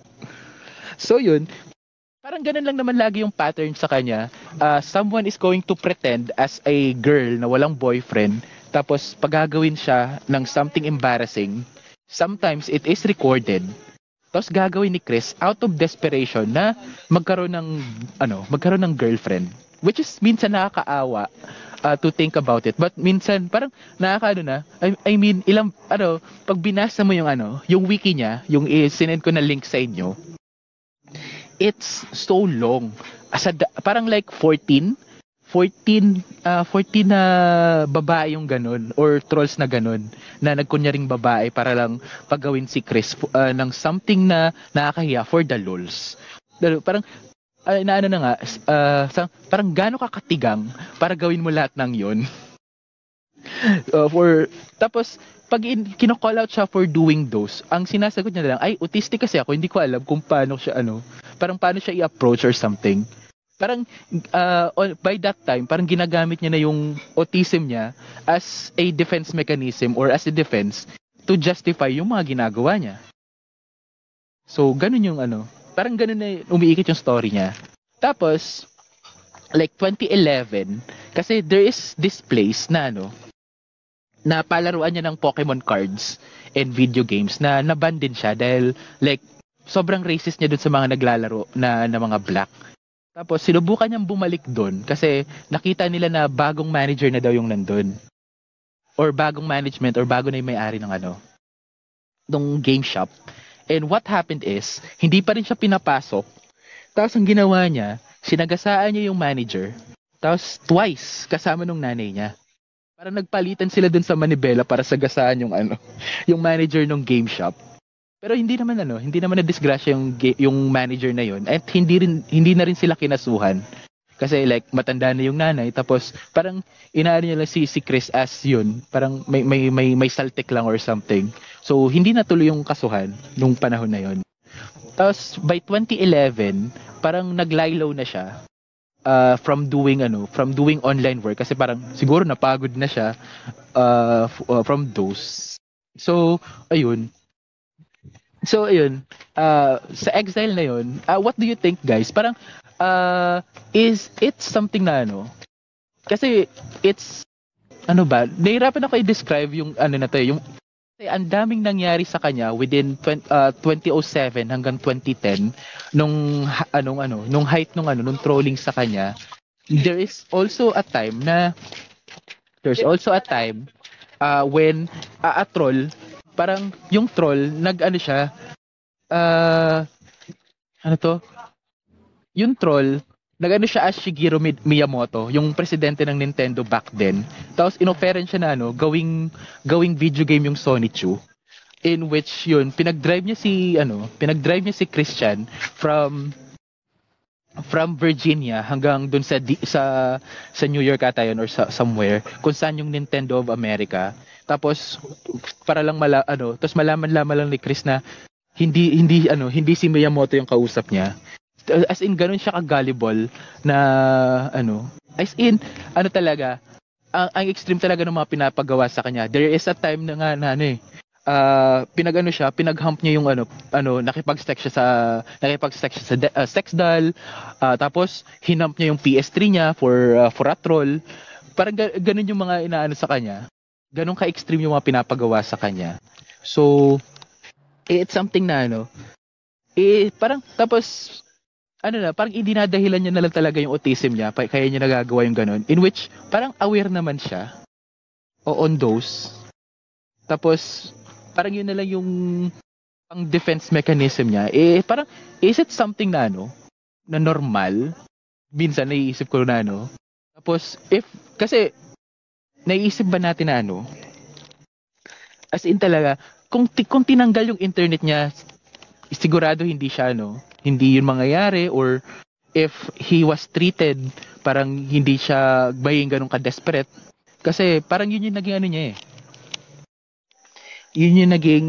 so, yun. Parang ganun lang naman lagi yung pattern sa kanya. Uh, someone is going to pretend as a girl na walang boyfriend. Tapos, pagagawin siya ng something embarrassing. Sometimes, it is recorded. Tapos, gagawin ni Chris out of desperation na magkaroon ng, ano, magkaroon ng girlfriend. Which is minsan nakakaawa uh, to think about it. But minsan, parang nakakaano na. I, I mean, ilang, ano, pag binasa mo yung ano, yung wiki niya, yung sinend ko na link sa inyo, it's so long. As a, parang like 14, 14, uh, 14 na babae yung ganun, or trolls na ganun, na nagkunyaring babae para lang pagawin si Chris uh, ng something na nakakahiya for the lols. Parang, uh, na ano na nga, uh, parang gaano kakatigang para gawin mo lahat ng yon uh, for, tapos, pag in, kino-call out siya for doing those, ang sinasagot niya lang, ay, autistic kasi ako, hindi ko alam kung paano siya, ano, parang paano siya i-approach or something. Parang, uh, by that time, parang ginagamit niya na yung autism niya as a defense mechanism or as a defense to justify yung mga ginagawa niya. So, ganun yung ano, parang ganun na umiikot yung story niya. Tapos, like 2011, kasi there is this place na ano, na palaruan niya ng Pokemon cards and video games na naban din siya dahil like sobrang racist niya dun sa mga naglalaro na, na mga black. Tapos sinubukan niyang bumalik doon kasi nakita nila na bagong manager na daw yung nandun. Or bagong management or bago na yung may-ari ng ano, ng game shop. And what happened is, hindi pa rin siya pinapasok. Tapos ang ginawa niya, sinagasaan niya yung manager. Tapos twice kasama nung nanay niya. Parang nagpalitan sila dun sa Manibela para sagasaan yung ano, yung manager ng game shop. Pero hindi naman ano, hindi naman na disgrasya yung yung manager na yon at hindi rin hindi na rin sila kinasuhan. Kasi like matanda na yung nanay tapos parang inaano niya lang si si Chris as yun, parang may may may may saltik lang or something. So hindi na tuloy yung kasuhan nung panahon na yon. Tapos by 2011, parang naglaylow na siya uh, from doing ano, from doing online work kasi parang siguro napagod na siya uh, f- uh, from those. So, ayun. So, ayun. Uh, sa exile na yun, uh, what do you think guys? Parang, uh, is it something na ano? Kasi, it's, ano ba, nahirapan ako i-describe yung ano na to, eh, yung ang daming nangyari sa kanya within 20, uh, 2007 hanggang 2010 nung anong ano nung height nung ano nung trolling sa kanya there is also a time na there's also a time uh, when uh, a troll parang yung troll nag ano siya uh, ano to? Yung troll nagano siya as Shigeru Miyamoto, yung presidente ng Nintendo back then. Tapos inoferan siya na ano, gawing gawing video game yung Sonic 2 in which yun pinag-drive niya si ano, pinag-drive niya si Christian from from Virginia hanggang dun sa di, sa sa New York ata yun or sa, somewhere kung saan yung Nintendo of America. Tapos para lang mala ano, tapos malaman-laman lang ni Chris na hindi hindi ano, hindi si Miyamoto yung kausap niya as in ganun siya ka-gullible na ano as in ano talaga ang, ang extreme talaga ng mga pinapagawa sa kanya. There is a time na nga na ano eh uh, pinagano siya pinaghump niya yung ano ano nakipag-sex siya sa nakipag-sex siya sa de, uh, sex doll. Uh, tapos hinump niya yung PS3 niya for uh, for a troll. Parang ga- ganun yung mga inaano sa kanya. Ganun ka-extreme yung mga pinapagawa sa kanya. So it's something na ano eh parang tapos ano na, parang idinadahilan niya na lang talaga yung autism niya, kaya niya nagagawa yung ganun. In which, parang aware naman siya o on those. Tapos, parang yun na lang yung pang defense mechanism niya. Eh, parang, is it something na ano, na normal? Minsan, naiisip ko na ano. Tapos, if, kasi, naiisip ba natin na ano, as in talaga, kung, kung tinanggal yung internet niya, sigurado hindi siya, ano, hindi yun mangyayari or if he was treated parang hindi siya baying ganun ka-desperate. Kasi parang yun yung naging ano niya eh. Yun yung naging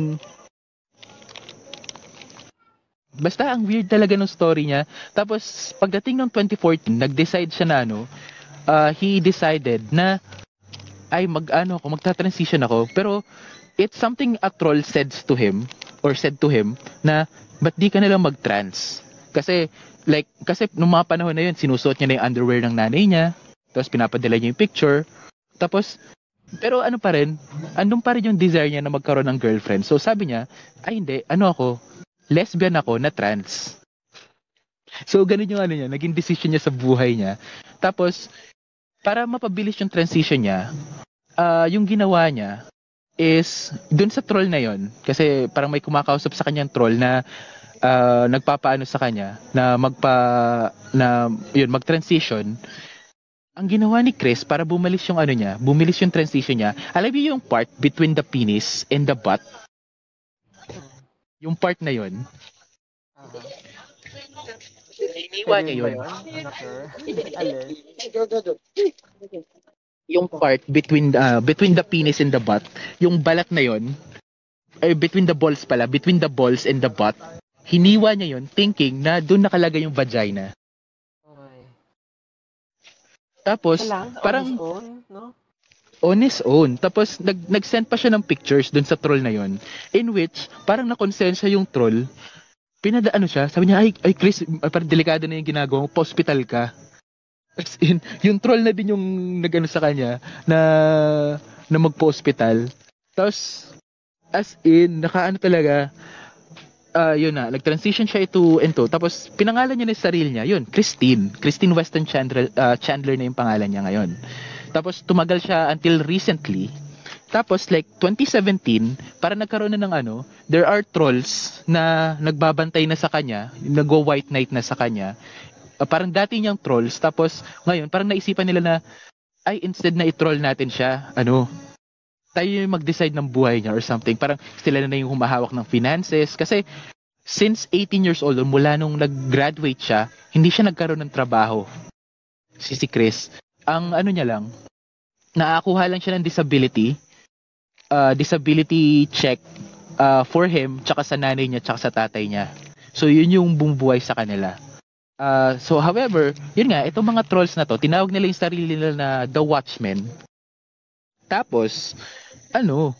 basta ang weird talaga ng story niya. Tapos pagdating ng 2014 nag-decide siya na ano uh, he decided na ay mag ano ako magta-transition ako. Pero it's something a troll says to him or said to him na ba't di ka nalang mag-trans? Kasi like kasi nung mga panahon na yun sinusuot niya na yung underwear ng nanay niya tapos pinapadala niya yung picture. Tapos pero ano pa rin andun pa rin yung desire niya na magkaroon ng girlfriend. So sabi niya ay hindi ano ako lesbian ako na trans. So ganun yung ano niya naging decision niya sa buhay niya. Tapos para mapabilis yung transition niya ah yung ginawa niya is dun sa troll na yon kasi parang may kumakausap sa kanyang troll na ah, nagpapaano sa kanya na magpa na yun mag-transition ang ginawa ni Chris para bumalis yung ano niya, bumilis yung transition niya. Alam niyo yung part between the penis and the butt? Yung part na yun, Aha. iniwa Pwede niya yun. Alin? Yung part between uh, between the penis and the butt, yung balat na yun, eh, between the balls pala, between the balls and the butt, hiniwa niya yun thinking na doon nakalagay yung vagina. Okay. Tapos, lang? parang On his own, no? on his own. Tapos nag nag-send pa siya ng pictures dun sa troll na yon in which parang nakonsensya yung troll. Pinadaano siya, sabi niya, ay, ay Chris, ay, parang delikado na yung ginagawa mo, pa-hospital ka. As in, yung troll na din yung nagano sa kanya na na magpo-hospital. Tapos as in, nakaano talaga ah yun na, nag-transition siya ito into. Tapos pinangalan niya na sarili niya, yun, Christine. Christine Weston Chandler, ah, Chandler na yung pangalan niya ngayon. Tapos tumagal siya until recently. Tapos like 2017, para nagkaroon na ng ano, there are trolls na nagbabantay na sa kanya, nagwo-white knight na sa kanya. Uh, parang dati niyang trolls, tapos ngayon parang naisipan nila na ay instead na i-troll natin siya, ano, tayo yung mag-decide ng buhay niya or something. Parang sila na yung humahawak ng finances kasi since 18 years old, mula nung nag-graduate siya, hindi siya nagkaroon ng trabaho. Si si Chris. Ang ano niya lang, nakakuha lang siya ng disability, uh, disability check uh, for him, tsaka sa nanay niya, tsaka sa tatay niya. So, yun yung bumubuhay sa kanila. Uh, so, however, yun nga, itong mga trolls na to, tinawag nila yung sarili nila na The Watchmen. Tapos, ano,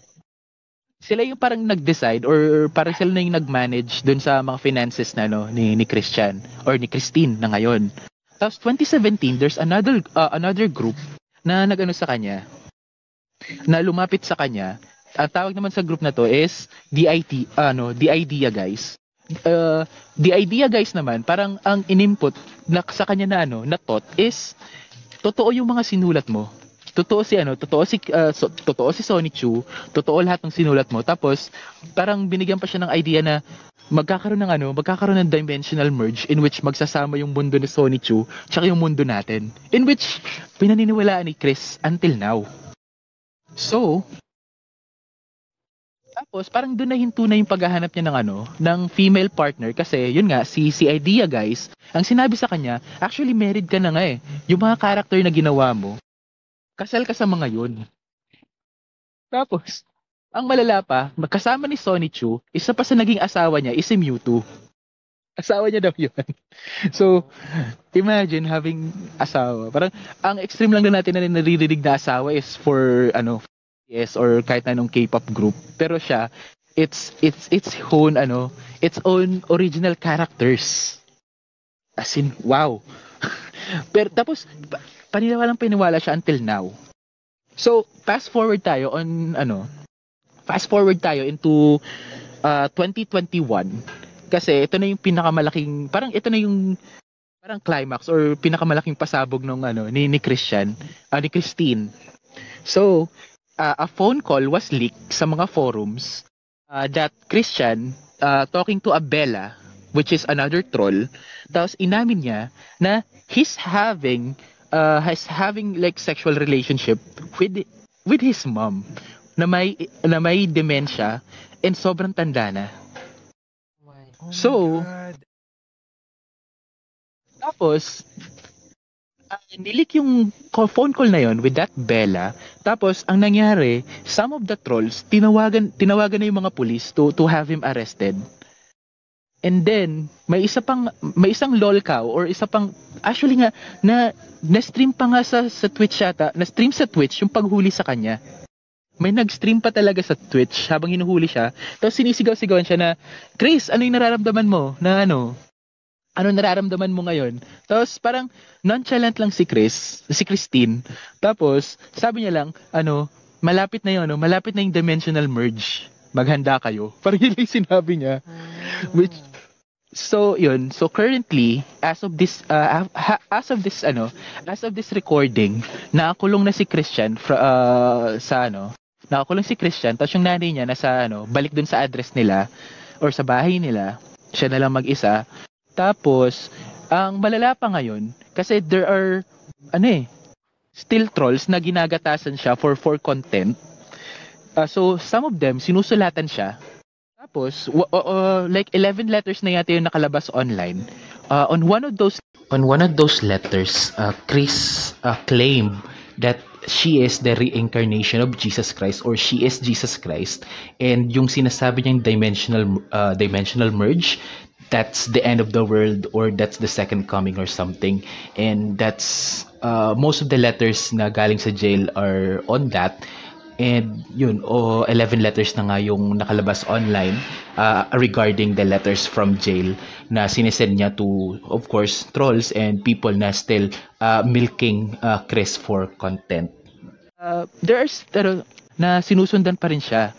sila yung parang nag-decide or parang sila na yung nag-manage dun sa mga finances na no, ni, ni Christian or ni Christine na ngayon. Tapos 2017, there's another uh, another group na nagano sa kanya na lumapit sa kanya. Ang tawag naman sa group na to is DIT, ano, the idea guys. Uh, the idea guys naman, parang ang inimput na sa kanya na ano, na thought is totoo yung mga sinulat mo. Totoo si ano, totoo si uh, so, totoo si Sony Chu, totoo lahat ng sinulat mo. Tapos parang binigyan pa siya ng idea na magkakaroon ng ano, magkakaroon ng dimensional merge in which magsasama yung mundo ni Sony Chu tsaka yung mundo natin. In which pinaniniwalaan ni Chris until now. So, tapos parang doon na hinto na yung paghahanap niya ng ano, ng female partner kasi yun nga si si Idea guys, ang sinabi sa kanya, actually married ka na nga eh. Yung mga character na ginawa mo, kasal ka sa mga yun. Tapos, ang malala pa, magkasama ni Sonny Chu, isa pa sa naging asawa niya is si Mewtwo. Asawa niya daw yun. so, imagine having asawa. Parang, ang extreme lang na natin na naririnig na asawa is for, ano, yes, or kahit anong K-pop group. Pero siya, it's, it's, its own, ano, its own original characters. As in, wow. Pero tapos, pa- paniniwalang paniwala siya until now. So, fast forward tayo on, ano, fast forward tayo into uh, 2021 kasi ito na yung pinakamalaking parang ito na yung parang climax or pinakamalaking pasabog nung ano ni ni Christian uh, ni Christine so uh, a phone call was leaked sa mga forums uh, that Christian uh, talking to a Bella which is another troll tapos inamin niya na he's having uh, he's having like sexual relationship with with his mom na may na may dementia and sobrang tanda na. Oh my Oh my So, God. Tapos uh, nilik yung call, phone call na yon with that Bella. Tapos ang nangyari, some of the trolls tinawagan tinawagan na yung mga pulis to to have him arrested. And then may isa pang may isang lol cow or isa pang actually nga na na-stream pa nga sa sa Twitch yata, na-stream sa Twitch yung paghuli sa kanya. may nag-stream pa talaga sa Twitch habang hinuhuli siya. Tapos sinisigaw-sigawan siya na, Chris, ano yung nararamdaman mo? Na ano? Ano nararamdaman mo ngayon? Tapos parang nonchalant lang si Chris, si Christine. Tapos sabi niya lang, ano, malapit na yun, ano, malapit na yung dimensional merge. Maghanda kayo. Parang yun yung sinabi niya. Which, So, yun. So, currently, as of this, uh, ha- as of this, ano, as of this recording, nakakulong na si Christian fra, uh, sa, ano, nakakulong si Christian, tapos yung nanay niya nasa, ano, balik dun sa address nila, or sa bahay nila, siya na lang mag-isa. Tapos, ang malala pa ngayon, kasi there are, ano eh, still trolls na ginagatasan siya for, for content. Uh, so, some of them, sinusulatan siya tapos, w- uh, like 11 letters na yata yung nakalabas online. Uh, on one of those on one of those letters, uh, Chris uh, claimed that she is the reincarnation of Jesus Christ or she is Jesus Christ and yung sinasabi niyang dimensional uh, dimensional merge that's the end of the world or that's the second coming or something and that's uh, most of the letters na galing sa jail are on that And yun, o 11 letters na nga yung nakalabas online uh, regarding the letters from jail na sinesend niya to, of course, trolls and people na still uh, milking uh, Chris for content. Uh, there are pero, na sinusundan pa rin siya.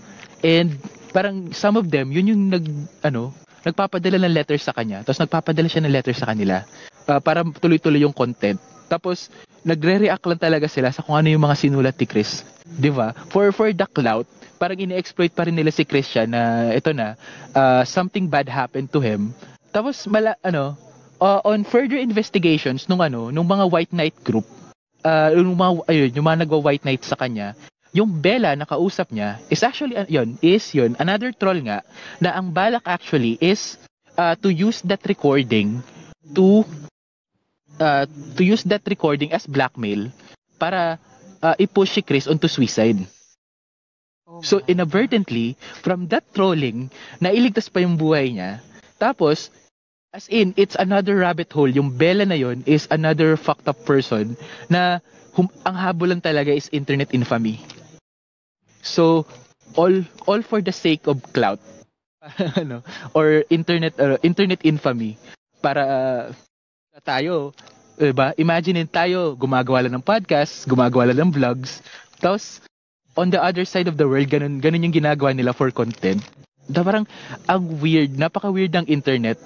And parang some of them, yun yung nag, ano, nagpapadala ng letters sa kanya. Tapos nagpapadala siya ng letters sa kanila uh, para tuloy-tuloy yung content. Tapos nagre-react lang talaga sila sa kung ano yung mga sinulat ni Chris. 'Di ba? For for the clout, parang ini-exploit pa rin nila si Christian na ito na uh, something bad happened to him. Tapos mala ano, uh, on further investigations nung ano, nung mga white knight group, uh, yung mga ayun, yung mga nagwa white knight sa kanya, yung Bella na kausap niya is actually uh, yun, is yun another troll nga na ang balak actually is uh, to use that recording to uh, to use that recording as blackmail para uh, i-push si Chris onto suicide. Oh So inadvertently, from that trolling, nailigtas pa yung buhay niya. Tapos, as in, it's another rabbit hole. Yung Bella na yon is another fucked up person na hum- ang habol lang talaga is internet infamy. So, all all for the sake of clout. ano, or internet uh, internet infamy para uh, tayo, 'di ba? Imagine tayo gumagawa lang ng podcast, gumagawa lang ng vlogs. Tapos on the other side of the world, ganun ganun yung ginagawa nila for content. Da parang ang weird, napaka-weird ng internet.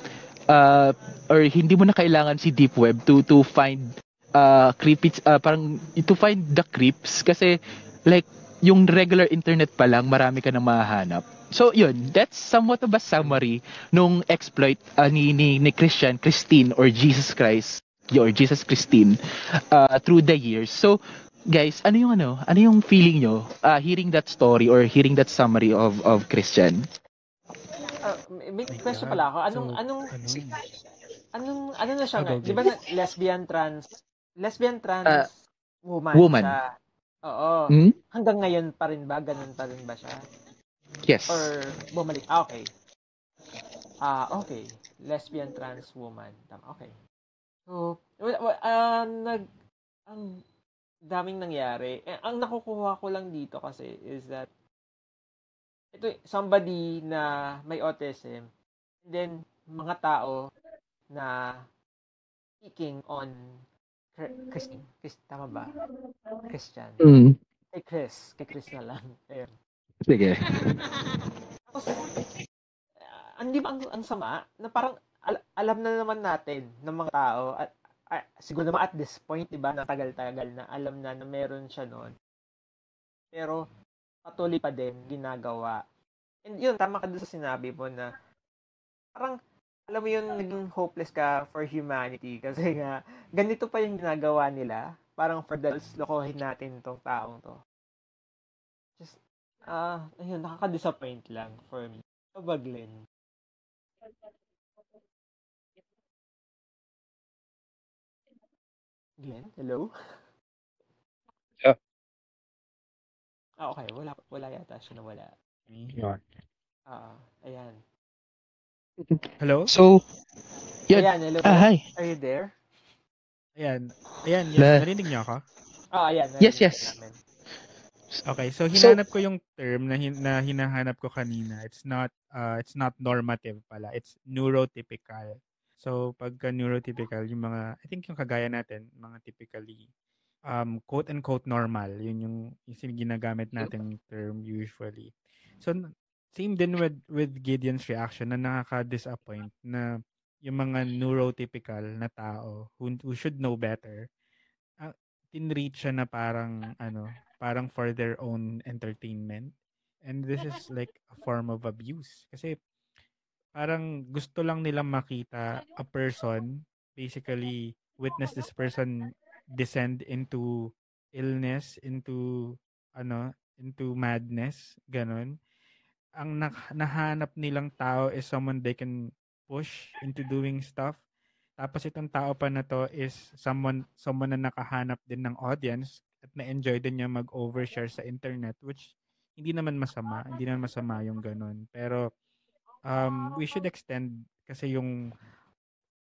Uh, or hindi mo na kailangan si deep web to to find uh, creepy uh, parang to find the creeps kasi like yung regular internet pa lang marami ka nang mahahanap. So yun, that's somewhat of a summary nung exploit uh, ni, ni ni Christian, Christine or Jesus Christ or Jesus Christine uh, through the years. So guys, ano yung ano? Ano yung feeling nyo uh, hearing that story or hearing that summary of of Christian? Ah, may My question God. pala ako. Anong So, anong ano? anong ano na siya Di ba na- lesbian trans lesbian trans Ah, woman, woman. siya? Oo. Hmm? Hanggang ngayon pa rin ba ganun pa rin ba siya? Yes. Or bumalik? Ah, okay. Ah, okay. Lesbian trans woman. Tama, okay. So, wala, wala, ah, nag, ang daming nangyari. Eh, ang nakukuha ko lang dito kasi is that ito, somebody na may autism, and then mga tao na speaking on Chri- Christine. Chris, tama ba? Christian. Mm. Kay Chris. Kay Chris na lang. Ayun. Sige. Tapos, uh, hindi ba ang, ang sama na parang al- alam na naman natin ng mga tao at ah, siguro naman at this point, di ba, na tagal-tagal na alam na na meron siya noon. Pero patuloy pa din ginagawa. And yun, tama ka dun sa sinabi mo na parang alam mo yun, naging hopeless ka for humanity kasi nga, ganito pa yung ginagawa nila. Parang for the lokohin natin tong taong to. Just, ah, ayun, nakaka-disappoint lang for me. Ikaw ba, Glenn? Glenn, hello? Yeah. Ah, okay. Wala, wala yata siya na wala. Ah, ayan. Hello? So, Yun. Ayan, hello. ah, hi. Are you there? Ayan. Ayan, yes. Na- Narinig niyo ako? Ah, ayan. Yes, yes. namin. Okay, so hinanap ko yung term na, hin- na hinahanap ko kanina. It's not uh, it's not normative pala. It's neurotypical. So pagka neurotypical, yung mga I think yung kagaya natin, mga typically um quote unquote normal, yun yung, yung ginagamit nating term usually. So same din with with Gideon's reaction na nakaka-disappoint na yung mga neurotypical na tao who, who should know better uh, tinreat siya na parang ano parang for their own entertainment. And this is like a form of abuse. Kasi parang gusto lang nilang makita a person basically witness this person descend into illness, into ano, into madness, ganun. Ang nah- nahanap nilang tao is someone they can push into doing stuff. Tapos itong tao pa na to is someone someone na nakahanap din ng audience at na-enjoy din niya mag-overshare sa internet which hindi naman masama, hindi naman masama yung ganun. Pero um, we should extend kasi yung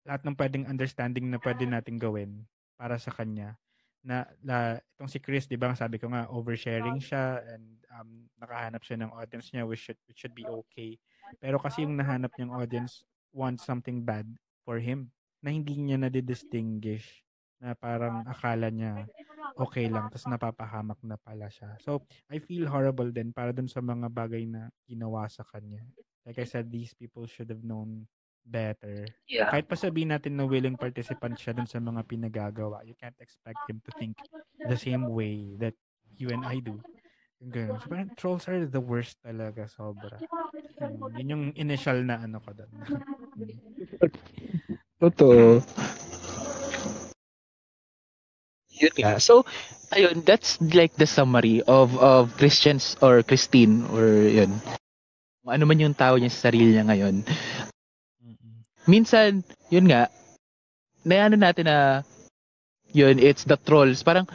lahat ng pwedeng understanding na pwede nating gawin para sa kanya. Na, na itong si Chris, di ba, sabi ko nga, oversharing siya and um, nakahanap siya ng audience niya which should, which should be okay. Pero kasi yung nahanap niyang audience wants something bad for him na hindi niya na-distinguish na parang akala niya okay lang tapos napapahamak na pala siya. So, I feel horrible din para dun sa mga bagay na ginawa sa kanya. Like I said, these people should have known better. Yeah. Kahit pa sabihin natin na willing participant siya dun sa mga pinagagawa, you can't expect him to think the same way that you and I do. Yung ganun. So, parang trolls are the worst talaga, sobra. Yun, yun yung initial na ano ko doon. Totoo. Yun nga. So, ayun, that's like the summary of of Christians or Christine or yun. Ano man yung tao niya sa sarili niya ngayon. Minsan, yun nga, na ano natin na yun, it's the trolls. Parang,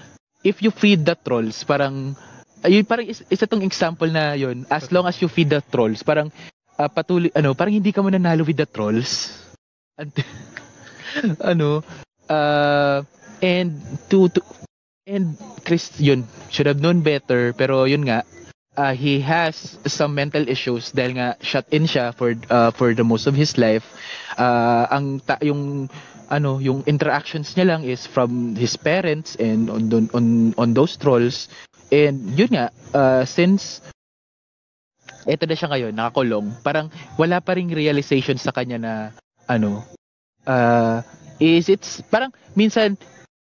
if you feed the trolls, parang, ayun, parang is, isa tong example na yun, as long as you feed the trolls, parang, ah, patuloy, ano, parang hindi ka mo nanalo with the trolls. Until- ano, uh, and to, to and Chris yun should have known better pero yun nga uh, he has some mental issues dahil nga shut in siya for uh, for the most of his life. Uh, ang ta- yung ano yung interactions niya lang is from his parents and on on on, on those trolls. And yun nga uh, since eto na siya ngayon nakakulong parang wala pa ring realization sa kanya na ano uh, is it's parang minsan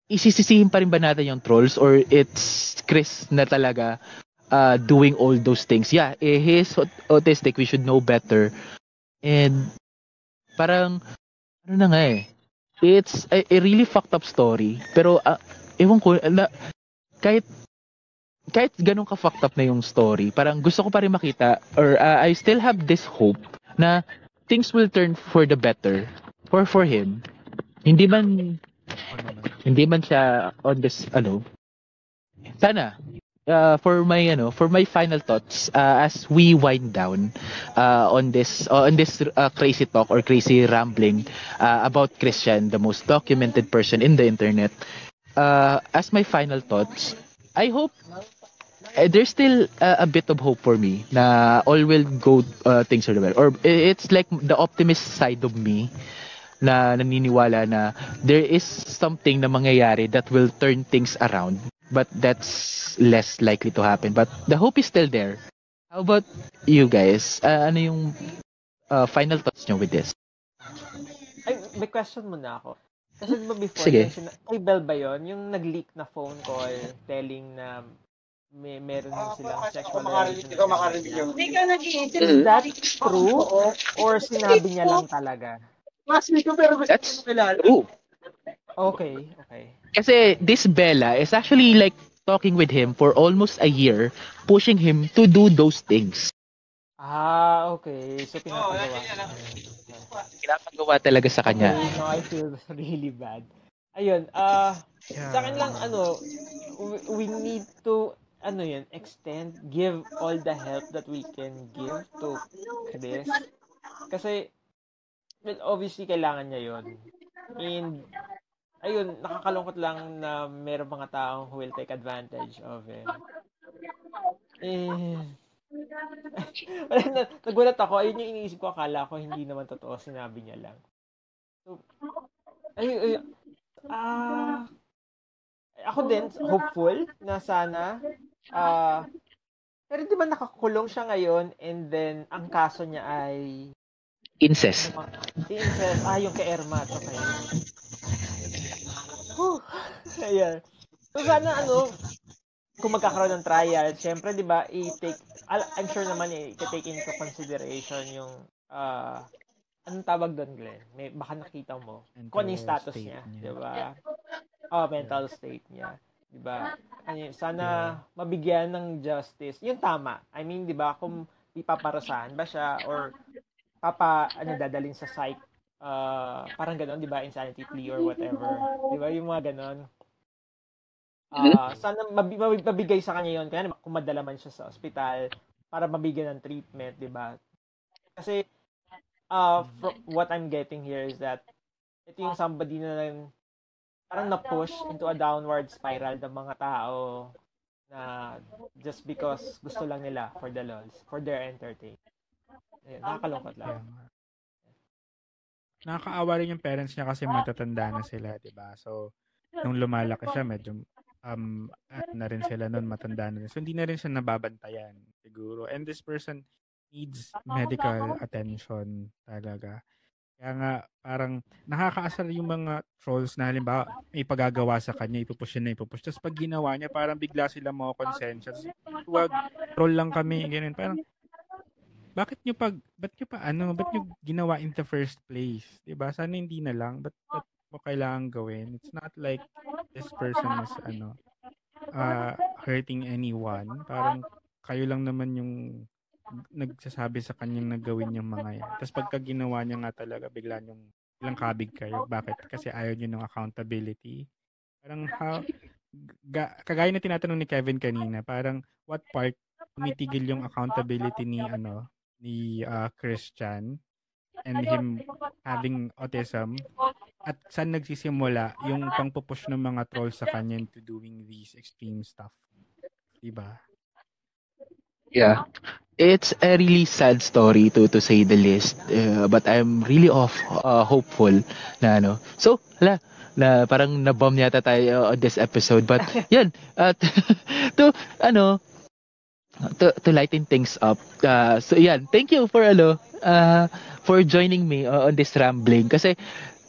isisisihin pa rin ba natin yung trolls or it's Chris na talaga uh, doing all those things. Yeah, eh, he is aut- autistic. We should know better. And parang ano na nga eh. It's a, a really fucked up story. Pero uh, ewan ko na kahit kahit ganun ka fucked up na yung story, parang gusto ko pa rin makita or uh, I still have this hope na things will turn for the better for for him. Hindi man hindi man siya on this ano sana uh, for my ano for my final thoughts uh, as we wind down uh, on this uh, on this uh, crazy talk or crazy rambling uh, about Christian the most documented person in the internet uh, as my final thoughts I hope uh, there's still uh, a bit of hope for me na all will go uh, things are well. Or it's like the optimist side of me na naniniwala na there is something na mangyayari that will turn things around but that's less likely to happen but the hope is still there how about you guys uh, ano yung uh, final thoughts nyo with this Ay, may question muna ako. Kasi di ba before, Sige. yung sina- kay Bell ba yun? Yung nag-leak na phone call telling na may meron silang sexual relation. Ikaw makarinig yun. Hindi ka nag-iisip. Is that true? Or sinabi niya lang talaga? Classmate ko pero gusto That's- ko kilala. Ooh. Okay, okay. kasi this Bella is actually like talking with him for almost a year pushing him to do those things Ah, okay. So, Oo, pinapagawa. yan, yan lang. pinapagawa talaga sa kanya Okay, now I feel really bad. Ayun, ah, Yeah. sa akin lang, ano, we, we need to, ano yun, extend, give all the help that we can give to Chris. Kasi, well, obviously, kailangan niya yun. And, ayun, nakakalungkot lang na meron mga taong who will take advantage of him. Eh, na- nagulat ako. Ayun yung iniisip ko. Akala ko hindi naman totoo. Sinabi niya lang. So, ay, ay, ah, ako din, hopeful na sana, ah, pero di ba nakakulong siya ngayon and then ang kaso niya ay Incest. ba? incest. Ah, yung kay Ermat. Okay. Whew. Ayan. So sana ano, kung magkakaroon ng trial, syempre, di ba, i-take, I'm sure naman, eh, i-take into consideration yung, ah, anong tawag doon, Glenn? May, baka nakita mo. Kung ano yung Mental status niya, niya. di ba? Oh, mental state niya. Di ba? Ano, yun, sana mabigyan ng justice. Yung tama. I mean, di ba, kung ipaparusahan ba siya or papa, ano, dadalhin sa psych, uh, parang gano'n, di ba, insanity plea or whatever. Di ba, yung mga gano'n. Ah, sana mabi- mabi- mabigay sa kanya yun. Kaya kung madala man siya sa ospital para mabigyan ng treatment, di ba? Kasi, uh, from what I'm getting here is that ito yung somebody na parang na-push into a downward spiral ng mga tao na just because gusto lang nila for the lols, for their entertainment. Ayun, nakakalungkot lang. Nakakaawa rin yung parents niya kasi matatanda na sila, 'di ba? So, nung lumalaki siya, medyo um ano na rin sila noon, matanda na rin. So, hindi na rin siya nababantayan siguro. And this person needs medical attention talaga. Kaya nga, parang nakakaasar yung mga trolls na halimbawa, may pagagawa sa kanya, ipupush yun na ipupush. Tapos pag ginawa niya, parang bigla sila mga konsensya. Tapos, Wag, troll lang kami, ganun. Parang, bakit nyo pag, ba't nyo pa, ano, ba't nyo ginawa in the first place? 'Di ba Sana hindi na lang. Ba't, ba't mo kailangan gawin? It's not like this person is, ano, uh, hurting anyone. Parang, kayo lang naman yung nagsasabi sa kanyang nagawin yung mga yan. Tapos pagka ginawa niya nga talaga, bigla yung ilang kabig kayo. Bakit? Kasi ayaw niyo ng accountability. Parang how, ga, kagaya na tinatanong ni Kevin kanina, parang what part tumitigil yung accountability ni ano ni uh, Christian and him having autism at saan nagsisimula yung pangpupush ng mga trolls sa kanya into doing these extreme stuff. Diba? Yeah. It's a really sad story to to say the least. Uh, but I'm really off uh, hopeful na ano. So, hala, na parang na-bomb yata tayo on this episode. But yan, at to ano to, to lighten things up. Uh, so yan, thank you for ano uh, for joining me uh, on this rambling. Kasi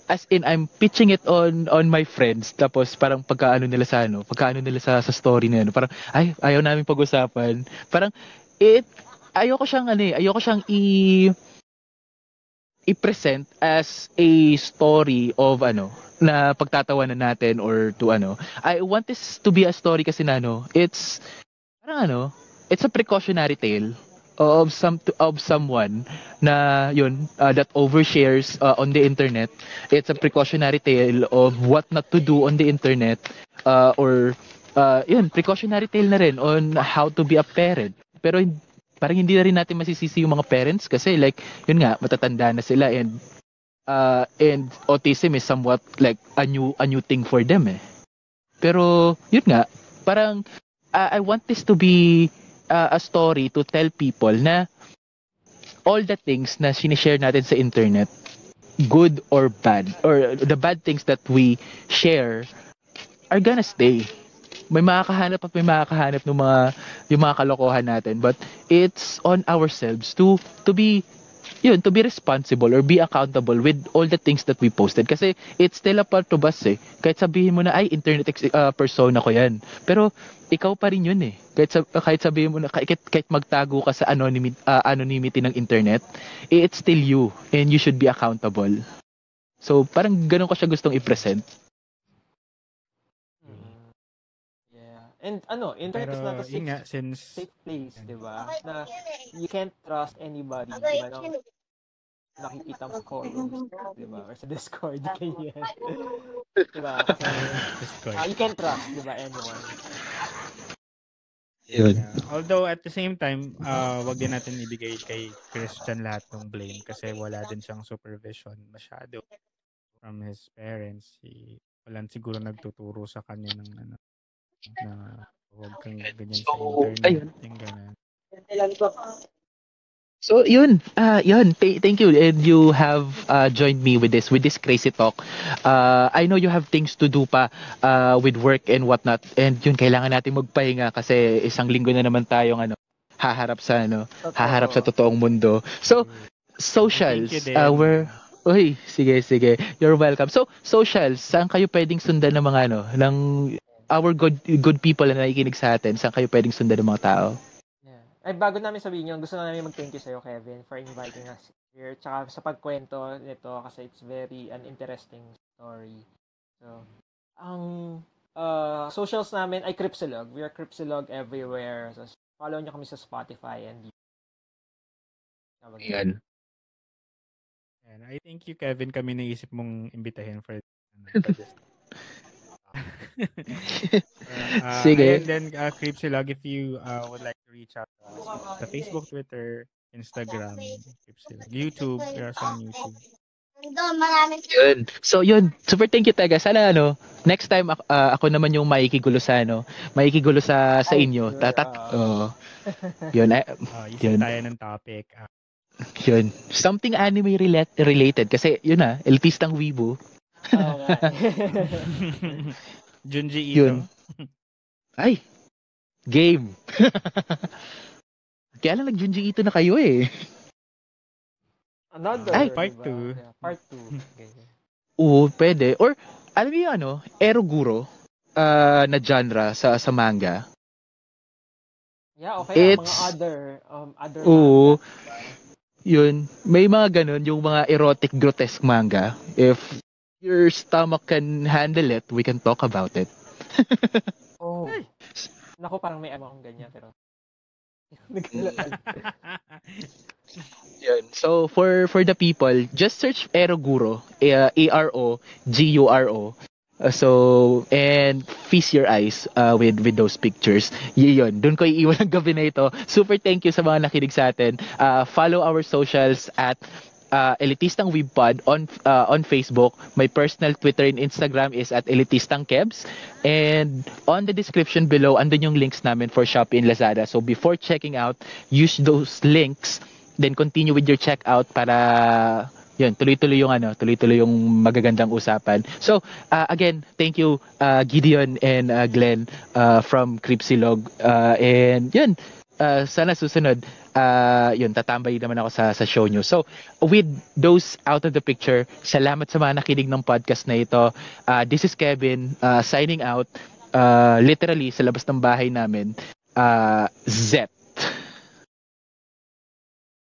as in I'm pitching it on on my friends. Tapos parang pagkaano nila sa ano pagkaano nila sa sa story na ano parang ay ayaw namin pag-usapan. Parang it ayoko siyang ano eh, ayoko siyang i i-present as a story of ano na pagtatawanan natin or to ano. I want this to be a story kasi na ano it's parang ano it's a precautionary tale of some of someone na yun uh, that overshares uh, on the internet. It's a precautionary tale of what not to do on the internet uh, or uh, yun precautionary tale na rin on how to be a parent. Pero parang hindi na rin natin masisisi yung mga parents kasi like yun nga matatanda na sila and uh, and autism is somewhat like a new a new thing for them eh. Pero yun nga parang uh, I want this to be uh, a story to tell people na all the things na sinishare natin sa internet good or bad or the bad things that we share are gonna stay. May makakahanap at may makakahanap ng mga yung mga kalokohan natin but it's on ourselves to to be yun to be responsible or be accountable with all the things that we posted. Kasi it's still a part of us eh. Kahit sabihin mo na ay internet uh, persona ko yan. Pero ikaw pa rin yun eh. Kahit sab- kahit sabihin mo na kahit, kahit magtago ka sa anonymity uh, anonymity ng internet eh, it's still you and you should be accountable. So parang ganun ko siya gustong i-present And ano, internet is Pero not a safe, nga, since safe place, di ba? Na you can't trust anybody, di ba? No? Nakikita mo forums, di ba? Or sa Discord, ganyan. di ba? Kasi, Discord. ah, you can't trust, di ba, anyone. yun Yeah. Although at the same time, uh, wag din natin ibigay kay Christian lahat ng blame kasi wala din siyang supervision masyado from his parents. Si, walang siguro nagtuturo sa kanya ng ano na Huwag kang ganyan So, sa internet. ayun. Yung ganun. So, yun. Ah, yun. Th- thank you. And you have uh, joined me with this, with this crazy talk. Uh, I know you have things to do pa uh, with work and whatnot. And yun, kailangan natin magpahinga kasi isang linggo na naman tayong ano, haharap sa ano, haharap sa totoong mundo. So, socials. Uh, we're Uy, sige, sige. You're welcome. So, socials, saan kayo pwedeng sundan ng mga ano, ng our good good people na nakikinig sa atin? Saan kayo pwedeng sundan ng mga tao? Yeah. Ay, bago namin sabihin yun, gusto namin mag-thank you sa'yo, Kevin, for inviting us here. Tsaka sa pagkwento nito kasi it's very an interesting story. So, ang uh, socials namin ay Cripsilog. We are Cripsilog everywhere. So, follow nyo kami sa Spotify and YouTube. Ayan. And I thank you, Kevin, kami naisip mong imbitahin for, for this. Uh, Sige. And then, uh, Creepsilog, if you uh, would like to reach out to us, sa Facebook, Twitter, Instagram, Creepsilog, YouTube, we're also on YouTube. Yun. So yun, super thank you taga. Sana ano, next time ah, ako naman yung maikigulo sa ano, maikigulo sa sa inyo. Tatat. ah. Oo. yun, eh, Uh, Yun. isip tayo ng topic. Uh, yun. Something anime relate, related kasi yun na, elitistang wibu. Oo nga. Junji Ito. Yun. Ay. Game. Kaya lang nag-Junji Ito na kayo eh. Another, Ay, part diba? two. Yeah, part 2. Ganyan. Oo, pwede. Or alam mo yung ano, Eroguro ah, na genre sa sa manga. Yeah, okay. Ang It's- mga other, um, other Oo. manga, Yun, may mga ganun, yung mga erotic grotesque manga. If your stomach can handle it, we can talk about it. Oh. Naku, parang may ano akong ganyan, pero... Yun. So for for the people, just search Eroguro, uh, A R O G U R O. Uh, so and feast your eyes uh, with with those pictures. Yun, doon ko iiwan ang gabi na ito. Super thank you sa mga nakinig sa atin. Uh, follow our socials at uh, Elitistang Webpod on uh, on Facebook. My personal Twitter and Instagram is at Elitistang Kebs. And on the description below, andun yung links namin for Shopee and Lazada. So before checking out, use those links then continue with your checkout para yun, tuloy-tuloy yung ano, tuloy-tuloy yung magagandang usapan. So, uh, again, thank you uh, Gideon and uh, Glenn uh, from Cripsilog. Uh, and yun, uh, sana susunod, uh, yun, tatambay naman ako sa, sa show nyo. So, with those out of the picture, salamat sa mga nakinig ng podcast na ito. Uh, this is Kevin, uh, signing out, uh, literally sa labas ng bahay namin. Uh, Zep.